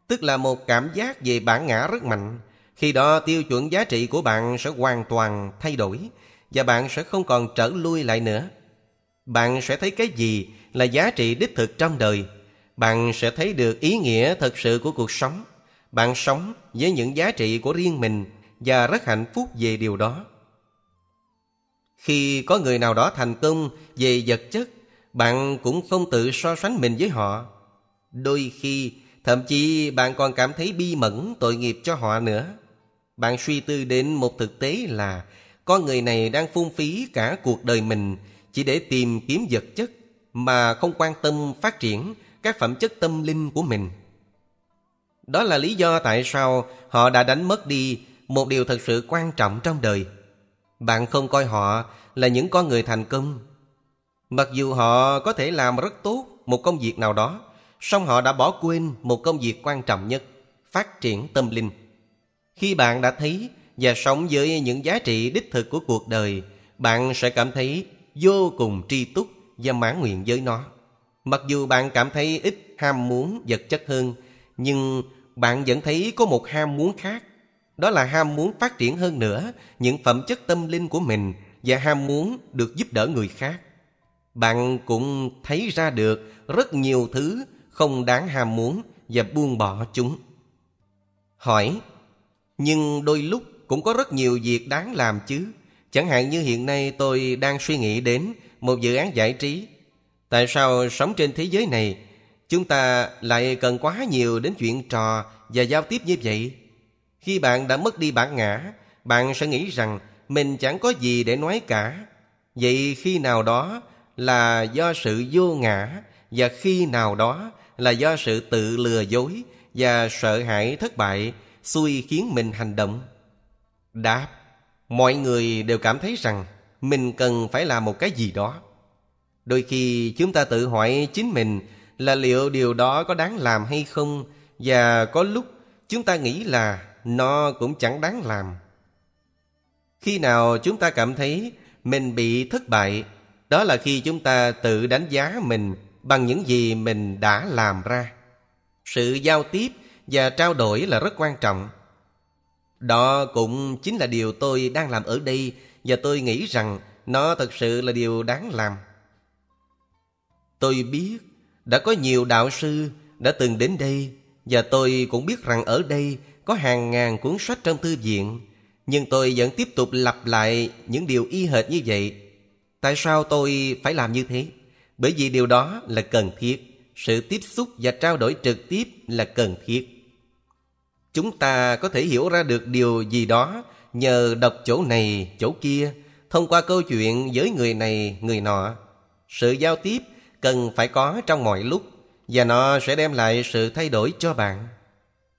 tức là một cảm giác về bản ngã rất mạnh. Khi đó tiêu chuẩn giá trị của bạn sẽ hoàn toàn thay đổi và bạn sẽ không còn trở lui lại nữa. Bạn sẽ thấy cái gì là giá trị đích thực trong đời. Bạn sẽ thấy được ý nghĩa thật sự của cuộc sống. Bạn sống với những giá trị của riêng mình và rất hạnh phúc về điều đó. Khi có người nào đó thành công về vật chất, bạn cũng không tự so sánh mình với họ. Đôi khi Thậm chí bạn còn cảm thấy bi mẫn tội nghiệp cho họ nữa. Bạn suy tư đến một thực tế là con người này đang phung phí cả cuộc đời mình chỉ để tìm kiếm vật chất mà không quan tâm phát triển các phẩm chất tâm linh của mình. Đó là lý do tại sao họ đã đánh mất đi một điều thật sự quan trọng trong đời. Bạn không coi họ là những con người thành công. Mặc dù họ có thể làm rất tốt một công việc nào đó, song họ đã bỏ quên một công việc quan trọng nhất, phát triển tâm linh. Khi bạn đã thấy và sống với những giá trị đích thực của cuộc đời, bạn sẽ cảm thấy vô cùng tri túc và mãn nguyện với nó. Mặc dù bạn cảm thấy ít ham muốn vật chất hơn Nhưng bạn vẫn thấy có một ham muốn khác. Đó là ham muốn phát triển hơn nữa những phẩm chất tâm linh của mình và ham muốn được giúp đỡ người khác. Bạn cũng thấy ra được rất nhiều thứ không đáng ham muốn và buông bỏ chúng. Hỏi, nhưng đôi lúc cũng có rất nhiều việc đáng làm chứ. Chẳng hạn như hiện nay tôi đang suy nghĩ đến một dự án giải trí. Tại sao sống trên thế giới này chúng ta lại cần quá nhiều đến chuyện trò và giao tiếp như vậy? Khi bạn đã mất đi bản ngã, bạn sẽ nghĩ rằng mình chẳng có gì để nói cả. Vậy khi nào đó là do sự vô ngã và khi nào đó là do sự tự lừa dối và sợ hãi thất bại xui khiến mình hành động. Đáp, mọi người đều cảm thấy rằng mình cần phải làm một cái gì đó. Đôi khi chúng ta tự hỏi chính mình là liệu điều đó có đáng làm hay không và có lúc chúng ta nghĩ là nó cũng chẳng đáng làm. Khi nào chúng ta cảm thấy mình bị thất bại, đó là khi chúng ta tự đánh giá mình bằng những gì mình đã làm ra. Sự giao tiếp và trao đổi là rất quan trọng. Đó cũng chính là điều tôi đang làm ở đây và tôi nghĩ rằng nó thật sự là điều đáng làm. Tôi biết đã có nhiều đạo sư đã từng đến đây và tôi cũng biết rằng ở đây có hàng ngàn cuốn sách trong thư viện, nhưng tôi vẫn tiếp tục lặp lại những điều y hệt như vậy. Tại sao tôi phải làm như thế? Bởi vì điều đó là cần thiết. Sự tiếp xúc và trao đổi trực tiếp là cần thiết. Chúng ta có thể hiểu ra được điều gì đó nhờ đọc chỗ này, chỗ kia, thông qua câu chuyện với người này, người nọ. Sự giao tiếp cần phải có trong mọi lúc và nó sẽ đem lại sự thay đổi cho bạn.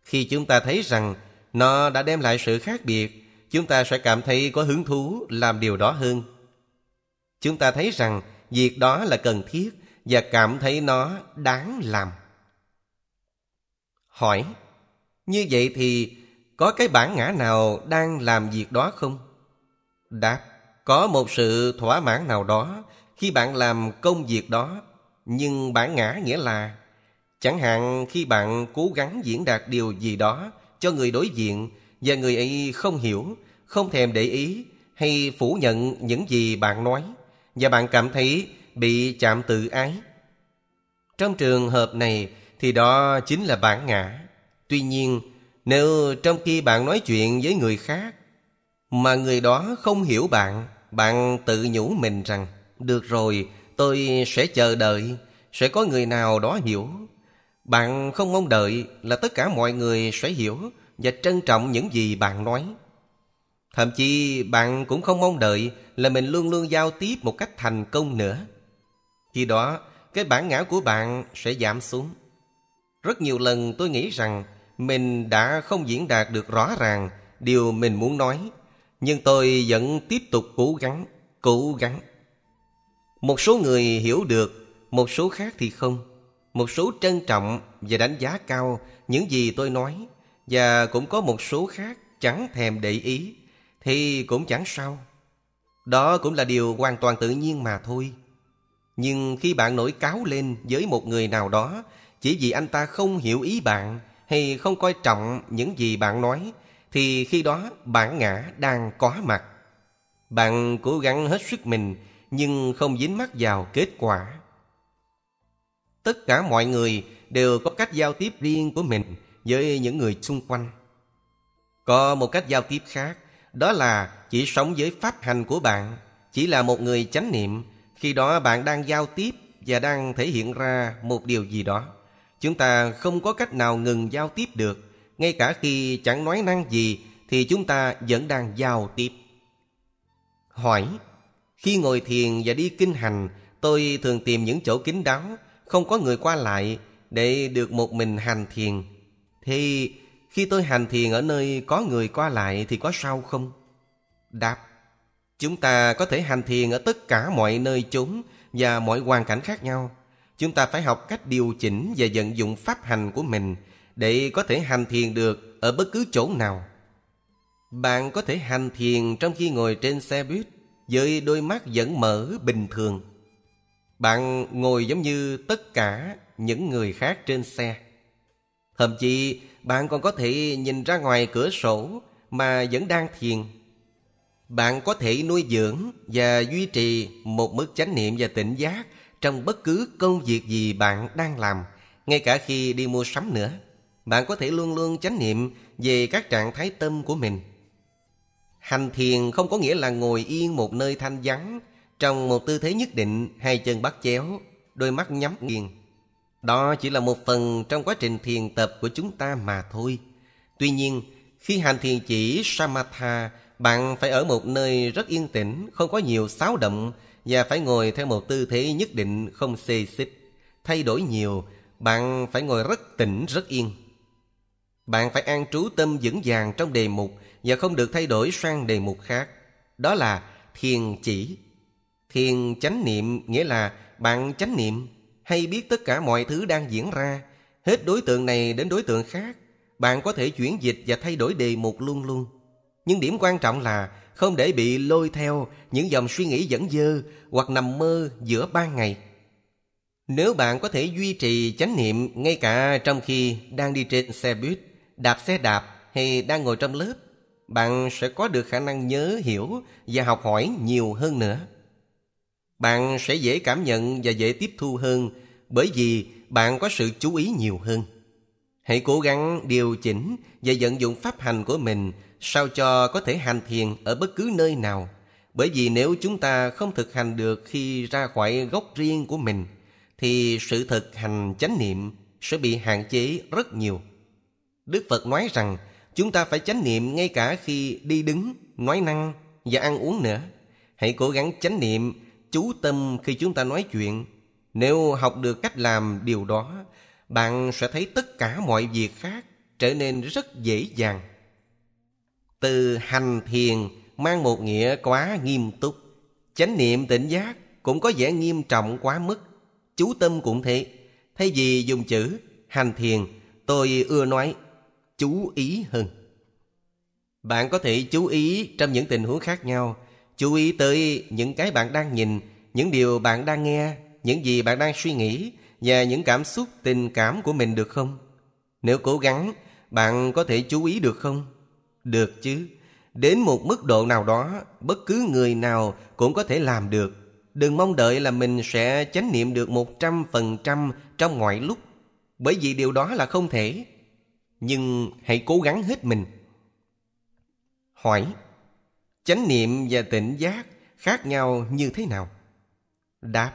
Khi chúng ta thấy rằng nó đã đem lại sự khác biệt, chúng ta sẽ cảm thấy có hứng thú làm điều đó hơn. Chúng ta thấy rằng việc đó là cần thiết và cảm thấy nó đáng làm. Hỏi, như vậy thì có cái bản ngã nào đang làm việc đó không? Đáp, có một sự thỏa mãn nào đó khi bạn làm công việc đó nhưng bản ngã nghĩa là Chẳng hạn khi bạn cố gắng diễn đạt điều gì đó cho người đối diện và người ấy không hiểu, không thèm để ý hay phủ nhận những gì bạn nói và bạn cảm thấy bị chạm tự ái. Trong trường hợp này thì đó chính là bản ngã. Tuy nhiên, nếu trong khi bạn nói chuyện với người khác mà người đó không hiểu bạn, bạn tự nhủ mình rằng được rồi, tôi sẽ chờ đợi, sẽ có người nào đó hiểu. Bạn không mong đợi là tất cả mọi người sẽ hiểu và trân trọng những gì bạn nói. Thậm chí bạn cũng không mong đợi là mình luôn luôn giao tiếp một cách thành công nữa. Khi đó, cái bản ngã của bạn sẽ giảm xuống. Rất nhiều lần tôi nghĩ rằng mình đã không diễn đạt được rõ ràng điều mình muốn nói, nhưng tôi vẫn tiếp tục cố gắng, cố gắng. Một số người hiểu được, một số khác thì không. Một số trân trọng và đánh giá cao những gì tôi nói, và cũng có một số khác chẳng thèm để ý, thì cũng chẳng sao. Đó cũng là điều hoàn toàn tự nhiên mà thôi. Nhưng khi bạn nổi cáo lên với một người nào đó chỉ vì anh ta không hiểu ý bạn hay không coi trọng những gì bạn nói thì khi đó bản ngã đang có mặt. Bạn cố gắng hết sức mình nhưng không dính mắc vào kết quả. Tất cả mọi người đều có cách giao tiếp riêng của mình với những người xung quanh. Có một cách giao tiếp khác, đó là chỉ sống với pháp hành của bạn, chỉ là một người chánh niệm, khi đó bạn đang giao tiếp và đang thể hiện ra một điều gì đó. Chúng ta không có cách nào ngừng giao tiếp được, ngay cả khi chẳng nói năng gì thì chúng ta vẫn đang giao tiếp. Hỏi, khi ngồi thiền và đi kinh hành, tôi thường tìm những chỗ kín đáo, không có người qua lại để được một mình hành thiền. Thì khi tôi hành thiền ở nơi có người qua lại thì có sao không? Đáp, chúng ta có thể hành thiền ở tất cả mọi nơi chốn và mọi hoàn cảnh khác nhau. Chúng ta phải học cách điều chỉnh và vận dụng pháp hành của mình để có thể hành thiền được ở bất cứ chỗ nào. Bạn có thể hành thiền trong khi ngồi trên xe buýt với đôi mắt vẫn mở bình thường. Bạn ngồi giống như tất cả những người khác trên xe. Thậm chí bạn còn có thể nhìn ra ngoài cửa sổ mà vẫn đang thiền. Bạn có thể nuôi dưỡng và duy trì một mức chánh niệm và tỉnh giác trong bất cứ công việc gì bạn đang làm, ngay cả khi đi mua sắm nữa. Bạn có thể luôn luôn chánh niệm về các trạng thái tâm của mình. Hành thiền không có nghĩa là ngồi yên một nơi thanh vắng trong một tư thế nhất định, hai chân bắt chéo, đôi mắt nhắm nghiền. Đó chỉ là một phần trong quá trình thiền tập của chúng ta mà thôi. Tuy nhiên, khi hành thiền chỉ Samatha, bạn phải ở một nơi rất yên tĩnh, không có nhiều xáo động và phải ngồi theo một tư thế nhất định không xê xích. Thay đổi nhiều, bạn phải ngồi rất tĩnh, rất yên. Bạn phải an trú tâm vững vàng trong đề mục và không được thay đổi sang đề mục khác. Đó là thiền chỉ. Thiền chánh niệm nghĩa là bạn chánh niệm hay biết tất cả mọi thứ đang diễn ra, hết đối tượng này đến đối tượng khác. Bạn có thể chuyển dịch và thay đổi đề mục luôn luôn. Nhưng điểm quan trọng là không để bị lôi theo những dòng suy nghĩ dẫn dơ hoặc nằm mơ giữa ban ngày. Nếu bạn có thể duy trì chánh niệm ngay cả trong khi đang đi trên xe buýt, đạp xe đạp hay đang ngồi trong lớp, bạn sẽ có được khả năng nhớ, hiểu và học hỏi nhiều hơn nữa. Bạn sẽ dễ cảm nhận và dễ tiếp thu hơn bởi vì bạn có sự chú ý nhiều hơn. Hãy cố gắng điều chỉnh và vận dụng pháp hành của mình sao cho có thể hành thiền ở bất cứ nơi nào. Bởi vì nếu chúng ta không thực hành được khi ra khỏi gốc riêng của mình, thì sự thực hành chánh niệm sẽ bị hạn chế rất nhiều. Đức Phật nói rằng chúng ta phải chánh niệm ngay cả khi đi đứng, nói năng và ăn uống nữa. Hãy cố gắng chánh niệm, chú tâm khi chúng ta nói chuyện. Nếu học được cách làm điều đó, bạn sẽ thấy tất cả mọi việc khác trở nên rất dễ dàng. Từ hành thiền mang một nghĩa quá nghiêm túc. Chánh niệm tỉnh giác cũng có vẻ nghiêm trọng quá mức. Chú tâm cũng thế. Thay vì dùng chữ hành thiền, tôi ưa nói chú ý hơn. Bạn có thể chú ý trong những tình huống khác nhau, chú ý tới những cái bạn đang nhìn, những điều bạn đang nghe, những gì bạn đang suy nghĩ và những cảm xúc tình cảm của mình được không? Nếu cố gắng, bạn có thể chú ý được không? Được chứ. Đến một mức độ nào đó, bất cứ người nào cũng có thể làm được. Đừng mong đợi là mình sẽ chánh niệm được một trăm phần trăm trong mọi lúc. Bởi vì điều đó là không thể. Nhưng hãy cố gắng hết mình. Hỏi Chánh niệm và tỉnh giác khác nhau như thế nào? Đáp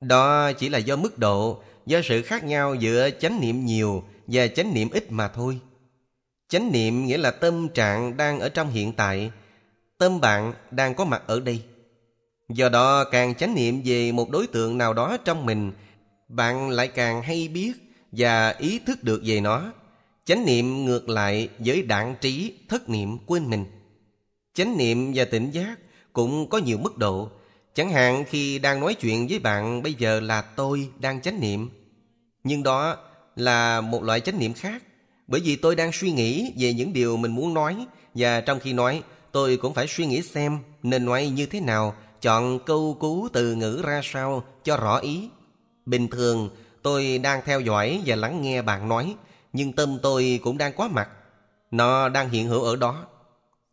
Đó chỉ là do mức độ, do sự khác nhau giữa chánh niệm nhiều và chánh niệm ít mà thôi. Chánh niệm nghĩa là tâm trạng đang ở trong hiện tại, tâm bạn đang có mặt ở đây. Do đó càng chánh niệm về một đối tượng nào đó trong mình, bạn lại càng hay biết và ý thức được về nó. Chánh niệm ngược lại với đạn trí, thất niệm quên mình. Chánh niệm và tỉnh giác cũng có nhiều mức độ. Chẳng hạn khi đang nói chuyện với bạn bây giờ là tôi đang chánh niệm. Nhưng đó là một loại chánh niệm khác. Bởi vì tôi đang suy nghĩ về những điều mình muốn nói và trong khi nói tôi cũng phải suy nghĩ xem nên nói như thế nào, chọn câu cú từ ngữ ra sao cho rõ ý. Bình thường tôi đang theo dõi và lắng nghe bạn nói nhưng tâm tôi cũng đang có mặt. Nó đang hiện hữu ở đó.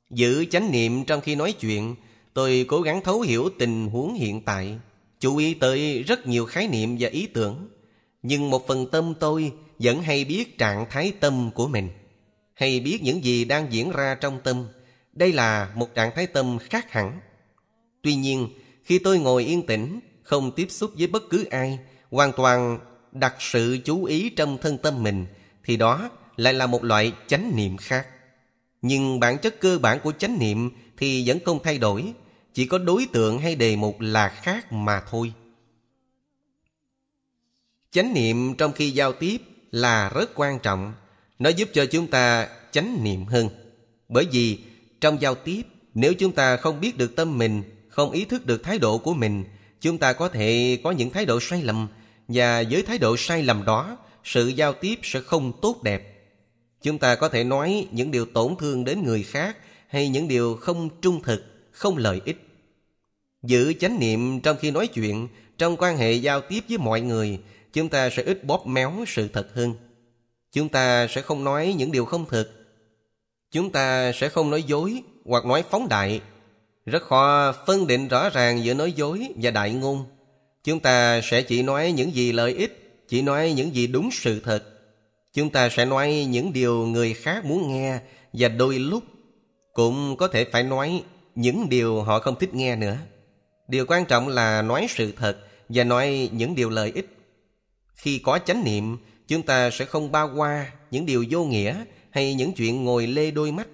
Giữ chánh niệm trong khi nói chuyện, tôi cố gắng thấu hiểu tình huống hiện tại, chú ý tới rất nhiều khái niệm và ý tưởng. Nhưng một phần tâm tôi vẫn hay biết trạng thái tâm của mình, hay biết những gì đang diễn ra trong tâm. Đây là một trạng thái tâm khác hẳn. Tuy nhiên, khi tôi ngồi yên tĩnh, không tiếp xúc với bất cứ ai, hoàn toàn đặt sự chú ý trong thân tâm mình, thì đó lại là một loại chánh niệm khác. Nhưng bản chất cơ bản của chánh niệm thì vẫn không thay đổi, chỉ có đối tượng hay đề mục là khác mà thôi. Chánh niệm trong khi giao tiếp là rất quan trọng, nó giúp cho chúng ta chánh niệm hơn. Bởi vì trong giao tiếp, nếu chúng ta không biết được tâm mình, không ý thức được thái độ của mình, chúng ta có thể có những thái độ sai lầm và với thái độ sai lầm đó sự giao tiếp sẽ không tốt đẹp. Chúng ta có thể nói những điều tổn thương đến người khác hay những điều không trung thực, không lợi ích. Giữ chánh niệm trong khi nói chuyện, trong quan hệ giao tiếp với mọi người, chúng ta sẽ ít bóp méo sự thật hơn. Chúng ta sẽ không nói những điều không thực. Chúng ta sẽ không nói dối hoặc nói phóng đại. Rất khó phân định rõ ràng giữa nói dối và đại ngôn. Chúng ta sẽ chỉ nói những gì lợi ích, chỉ nói những gì đúng sự thật. Chúng ta sẽ nói những điều người khác muốn nghe và đôi lúc cũng có thể phải nói những điều họ không thích nghe nữa. Điều quan trọng là nói sự thật và nói những điều lợi ích. Khi có chánh niệm, chúng ta sẽ không bao qua những điều vô nghĩa hay những chuyện ngồi lê đôi mắt.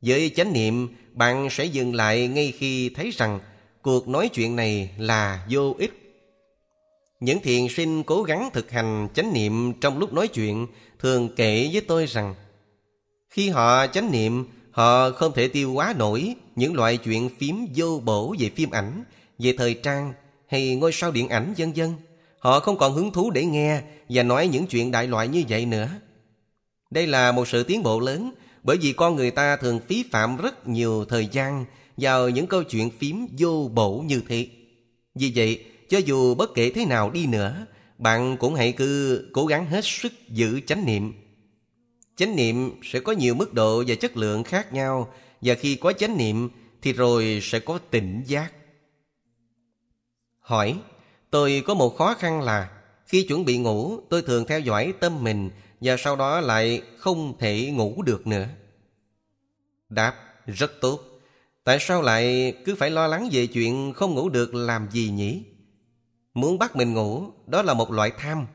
Với chánh niệm, bạn sẽ dừng lại ngay khi thấy rằng cuộc nói chuyện này là vô ích. Những thiền sinh cố gắng thực hành chánh niệm trong lúc nói chuyện thường kể với tôi rằng khi họ chánh niệm, họ không thể tiêu hóa nổi những loại chuyện phím vô bổ về phim ảnh, về thời trang hay ngôi sao điện ảnh vân vân. Họ không còn hứng thú để nghe và nói những chuyện đại loại như vậy nữa. Đây là một sự tiến bộ lớn bởi vì con người ta thường phí phạm rất nhiều thời gian vào những câu chuyện phím vô bổ như thế. Vì vậy, cho dù bất kể thế nào đi nữa, bạn cũng hãy cứ cố gắng hết sức giữ chánh niệm. Chánh niệm sẽ có nhiều mức độ và chất lượng khác nhau và khi có chánh niệm thì rồi sẽ có tỉnh giác. Hỏi, tôi có một khó khăn là khi chuẩn bị ngủ tôi thường theo dõi tâm mình và sau đó lại không thể ngủ được nữa. Đáp, rất tốt. Tại sao lại cứ phải lo lắng về chuyện không ngủ được làm gì nhỉ? Muốn bắt mình ngủ, đó là một loại tham.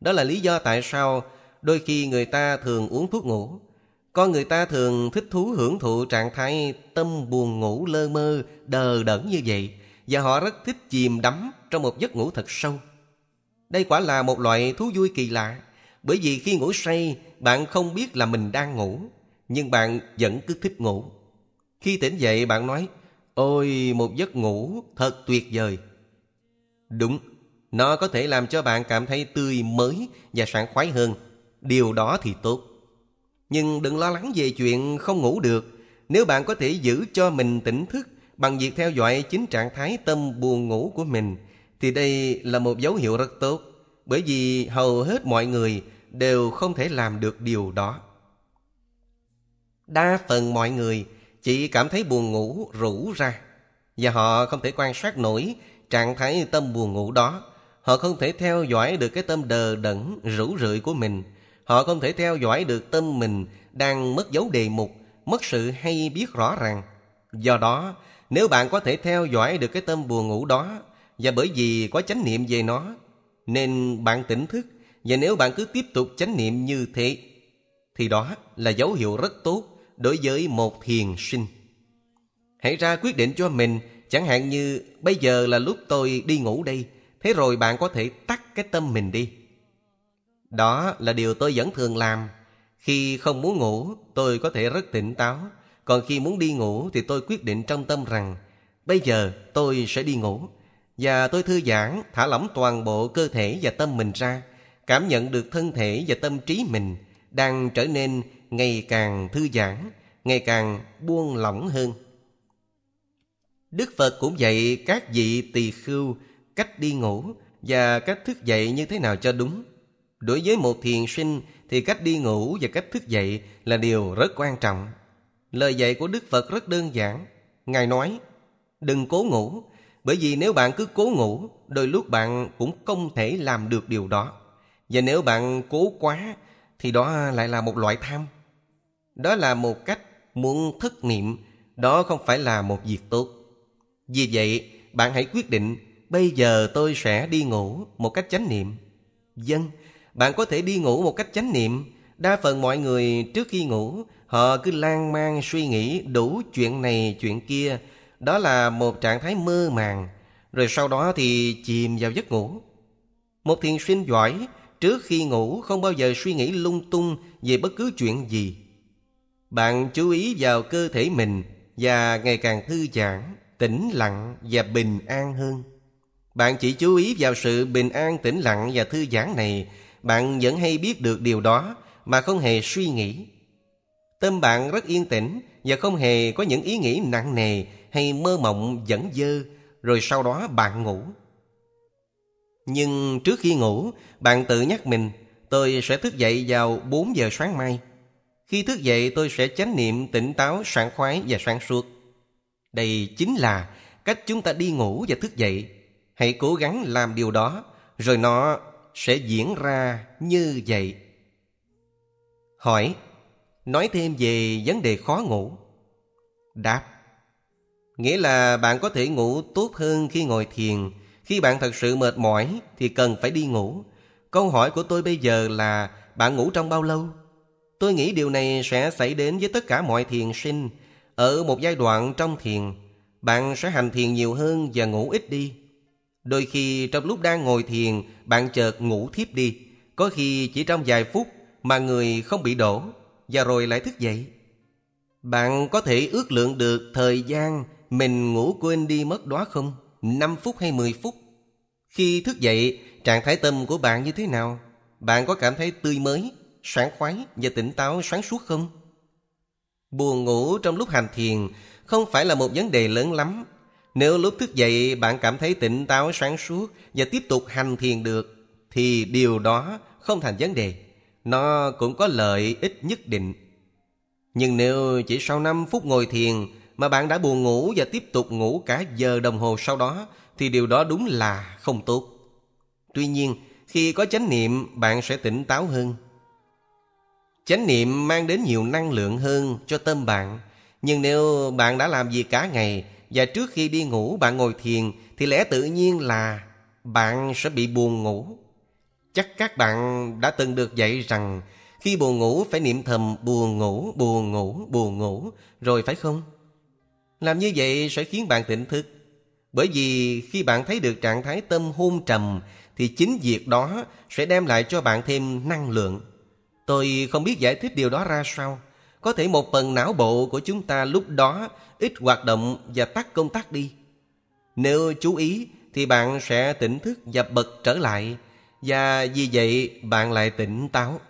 Đó là lý do tại sao đôi khi người ta thường uống thuốc ngủ. Con người ta thường thích thú hưởng thụ trạng thái tâm buồn ngủ lơ mơ, đờ đẫn như vậy. Và họ rất thích chìm đắm trong một giấc ngủ thật sâu. Đây quả là một loại thú vui kỳ lạ. Bởi vì khi ngủ say, bạn không biết là mình đang ngủ. Nhưng bạn vẫn cứ thích ngủ. Khi tỉnh dậy bạn nói, Ôi, một giấc ngủ thật tuyệt vời. Đúng, nó có thể làm cho bạn cảm thấy tươi mới và sảng khoái hơn. Điều đó thì tốt. Nhưng đừng lo lắng về chuyện không ngủ được. Nếu bạn có thể giữ cho mình tỉnh thức bằng việc theo dõi chính trạng thái tâm buồn ngủ của mình, thì đây là một dấu hiệu rất tốt. Bởi vì hầu hết mọi người đều không thể làm được điều đó. Đa phần mọi người chỉ cảm thấy buồn ngủ rủ ra và họ không thể quan sát nổi trạng thái tâm buồn ngủ đó. Họ không thể theo dõi được cái tâm đờ đẫn, rủ rượi của mình. Họ không thể theo dõi được tâm mình đang mất dấu đề mục, mất sự hay biết rõ ràng. Do đó, nếu bạn có thể theo dõi được cái tâm buồn ngủ đó, và bởi vì có chánh niệm về nó, nên bạn tỉnh thức, và nếu bạn cứ tiếp tục chánh niệm như thế, thì đó là dấu hiệu rất tốt đối với một thiền sinh. Hãy ra quyết định cho mình Chẳng hạn như bây giờ là lúc tôi đi ngủ đây Thế rồi bạn có thể tắt cái tâm mình đi. Đó là điều tôi vẫn thường làm. Khi không muốn ngủ tôi có thể rất tỉnh táo. Còn khi muốn đi ngủ thì tôi quyết định trong tâm rằng, Bây giờ tôi sẽ đi ngủ Và tôi thư giãn, thả lỏng toàn bộ cơ thể và tâm mình ra, Cảm nhận được thân thể và tâm trí mình Đang trở nên ngày càng thư giãn, Ngày càng buông lỏng hơn Đức Phật cũng dạy các vị tỳ khưu cách đi ngủ và cách thức dậy như thế nào cho đúng. Đối với một thiền sinh thì cách đi ngủ và cách thức dậy là điều rất quan trọng. Lời dạy của Đức Phật rất đơn giản. Ngài nói, đừng cố ngủ, bởi vì nếu bạn cứ cố ngủ, đôi lúc bạn cũng không thể làm được điều đó. Và nếu bạn cố quá, thì đó lại là một loại tham. Đó là một cách muốn thất niệm, đó không phải là một việc tốt. Vì vậy, bạn hãy quyết định Bây giờ tôi sẽ đi ngủ một cách chánh niệm Dân, bạn có thể đi ngủ một cách chánh niệm Đa phần mọi người trước khi ngủ Họ cứ lan man suy nghĩ đủ chuyện này chuyện kia. Đó là một trạng thái mơ màng. Rồi sau đó thì chìm vào giấc ngủ. Một thiền sinh giỏi Trước khi ngủ không bao giờ suy nghĩ lung tung Về bất cứ chuyện gì. Bạn chú ý vào cơ thể mình Và ngày càng thư giãn tĩnh lặng và bình an hơn. Bạn chỉ chú ý vào sự bình an tĩnh lặng và thư giãn này, bạn vẫn hay biết được điều đó mà không hề suy nghĩ. Tâm bạn rất yên tĩnh và không hề có những ý nghĩ nặng nề hay mơ mộng dẫn dơ, rồi sau đó bạn ngủ. Nhưng trước khi ngủ, bạn tự nhắc mình, Tôi sẽ thức dậy vào 4 giờ sáng mai. Khi thức dậy tôi sẽ chánh niệm tỉnh táo, sảng khoái và sáng suốt. Đây chính là cách chúng ta đi ngủ và thức dậy. Hãy cố gắng làm điều đó, rồi nó sẽ diễn ra như vậy. Hỏi, nói thêm về vấn đề khó ngủ. Đáp, nghĩa là bạn có thể ngủ tốt hơn khi ngồi thiền. Khi bạn thật sự mệt mỏi thì cần phải đi ngủ. Câu hỏi của tôi bây giờ là bạn ngủ trong bao lâu? Tôi nghĩ điều này sẽ xảy đến với tất cả mọi thiền sinh. Ở một giai đoạn trong thiền, bạn sẽ hành thiền nhiều hơn và ngủ ít đi. Đôi khi trong lúc đang ngồi thiền, bạn chợt ngủ thiếp đi. Có khi chỉ trong vài phút mà người không bị đổ và rồi lại thức dậy. Bạn có thể ước lượng được thời gian mình ngủ quên đi mất đó không? 5 phút hay 10 phút? Khi thức dậy, trạng thái tâm của bạn như thế nào? Bạn có cảm thấy tươi mới, sảng khoái và tỉnh táo sáng suốt không? Buồn ngủ trong lúc hành thiền không phải là một vấn đề lớn lắm. Nếu lúc thức dậy bạn cảm thấy tỉnh táo sáng suốt và tiếp tục hành thiền được, thì điều đó không thành vấn đề. Nó cũng có lợi ích nhất định. Nhưng nếu chỉ sau 5 phút ngồi thiền mà bạn đã buồn ngủ và tiếp tục ngủ cả giờ đồng hồ sau đó, thì điều đó đúng là không tốt. Tuy nhiên, khi có chánh niệm, bạn sẽ tỉnh táo hơn. Chánh niệm mang đến nhiều năng lượng hơn cho tâm bạn. Nhưng nếu bạn đã làm việc cả ngày và trước khi đi ngủ bạn ngồi thiền thì lẽ tự nhiên là bạn sẽ bị buồn ngủ. Chắc các bạn đã từng được dạy rằng khi buồn ngủ phải niệm thầm buồn ngủ, buồn ngủ, buồn ngủ, rồi phải không? Làm như vậy sẽ khiến bạn tỉnh thức. Bởi vì khi bạn thấy được trạng thái tâm hôn trầm thì chính việc đó sẽ đem lại cho bạn thêm năng lượng. Tôi không biết giải thích điều đó ra sao. Có thể một phần não bộ của chúng ta lúc đó ít hoạt động và tắt công tắc đi. Nếu chú ý thì bạn sẽ tỉnh thức và bật trở lại và vì vậy bạn lại tỉnh táo.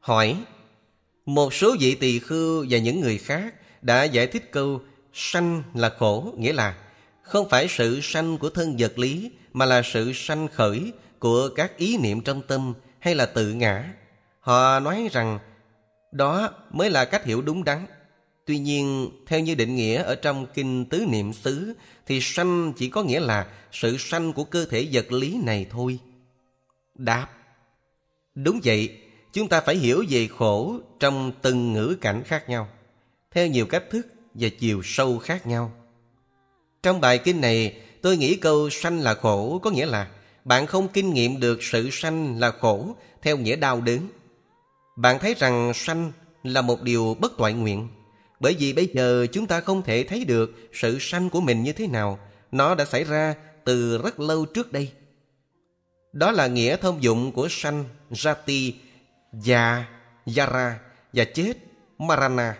Hỏi, Một số vị tỳ khưu và những người khác đã giải thích câu sanh là khổ, nghĩa là không phải sự sanh của thân vật lý, mà là sự sanh khởi của các ý niệm trong tâm hay là tự ngã. Họ nói rằng đó mới là cách hiểu đúng đắn. Tuy nhiên, theo như định nghĩa ở trong Kinh Tứ Niệm Xứ, thì sanh chỉ có nghĩa là sự sanh của cơ thể vật lý này thôi. Đáp Đúng vậy, chúng ta phải hiểu về khổ trong từng ngữ cảnh khác nhau, theo nhiều cách thức và chiều sâu khác nhau. Trong bài kinh này, tôi nghĩ câu sanh là khổ có nghĩa là bạn không kinh nghiệm được sự sanh là khổ theo nghĩa đau đớn. Bạn thấy rằng sanh là một điều bất toại nguyện. Bởi vì bây giờ chúng ta không thể thấy được sự sanh của mình như thế nào. Nó đã xảy ra từ rất lâu trước đây. Đó là nghĩa thông dụng của sanh, jati, già, yara và chết, marana.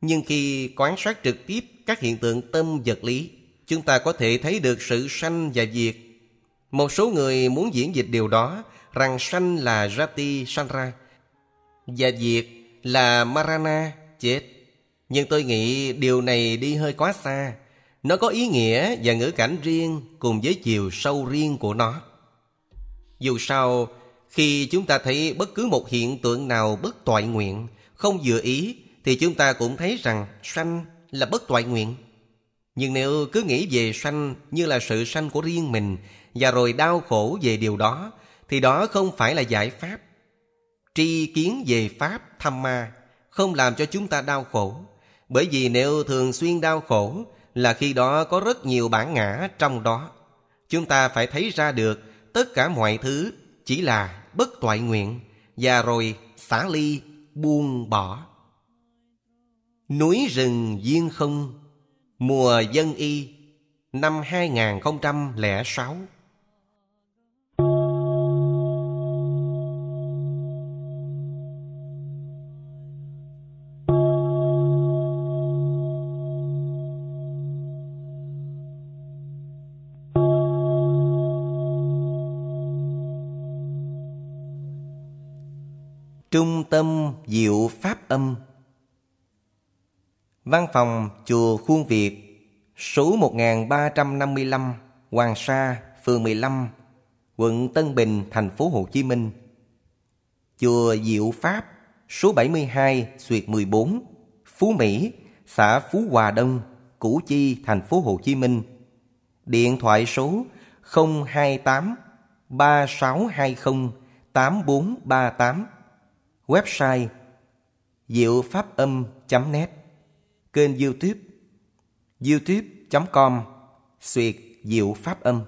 Nhưng khi quan sát trực tiếp các hiện tượng tâm vật lý, chúng ta có thể thấy được sự sanh và diệt. Một số người muốn diễn dịch điều đó rằng sanh là Rati Sanra và diệt là Marana chết. Nhưng tôi nghĩ điều này đi hơi quá xa. Nó có ý nghĩa và ngữ cảnh riêng cùng với chiều sâu riêng của nó. Dù sao, khi chúng ta thấy bất cứ một hiện tượng nào bất toại nguyện, không vừa ý, thì chúng ta cũng thấy rằng sanh là bất toại nguyện. Nhưng nếu cứ nghĩ về sanh như là sự sanh của riêng mình và rồi đau khổ về điều đó, thì đó không phải là giải pháp. Tri kiến về pháp tham ma không làm cho chúng ta đau khổ. Bởi vì nếu thường xuyên đau khổ, là khi đó có rất nhiều bản ngã trong đó. Chúng ta phải thấy ra được tất cả mọi thứ chỉ là bất toại nguyện và rồi xả ly, buông bỏ. Núi rừng duyên không, Mùa dân y Năm 2006 Trung tâm Diệu Pháp Âm Văn phòng Chùa Khuôn Việt Số 1355 Hoàng Sa, phường 15 quận Tân Bình, thành phố Hồ Chí Minh. Chùa Diệu Pháp, số 72, Xuyệt 14, Phú Mỹ, xã Phú Hòa Đông, Củ Chi, thành phố Hồ Chí Minh. Điện thoại số 028 3620 8438. Website diệu pháp âm.net Kênh youtube youtube.com Xuyệt Diệu Pháp Âm.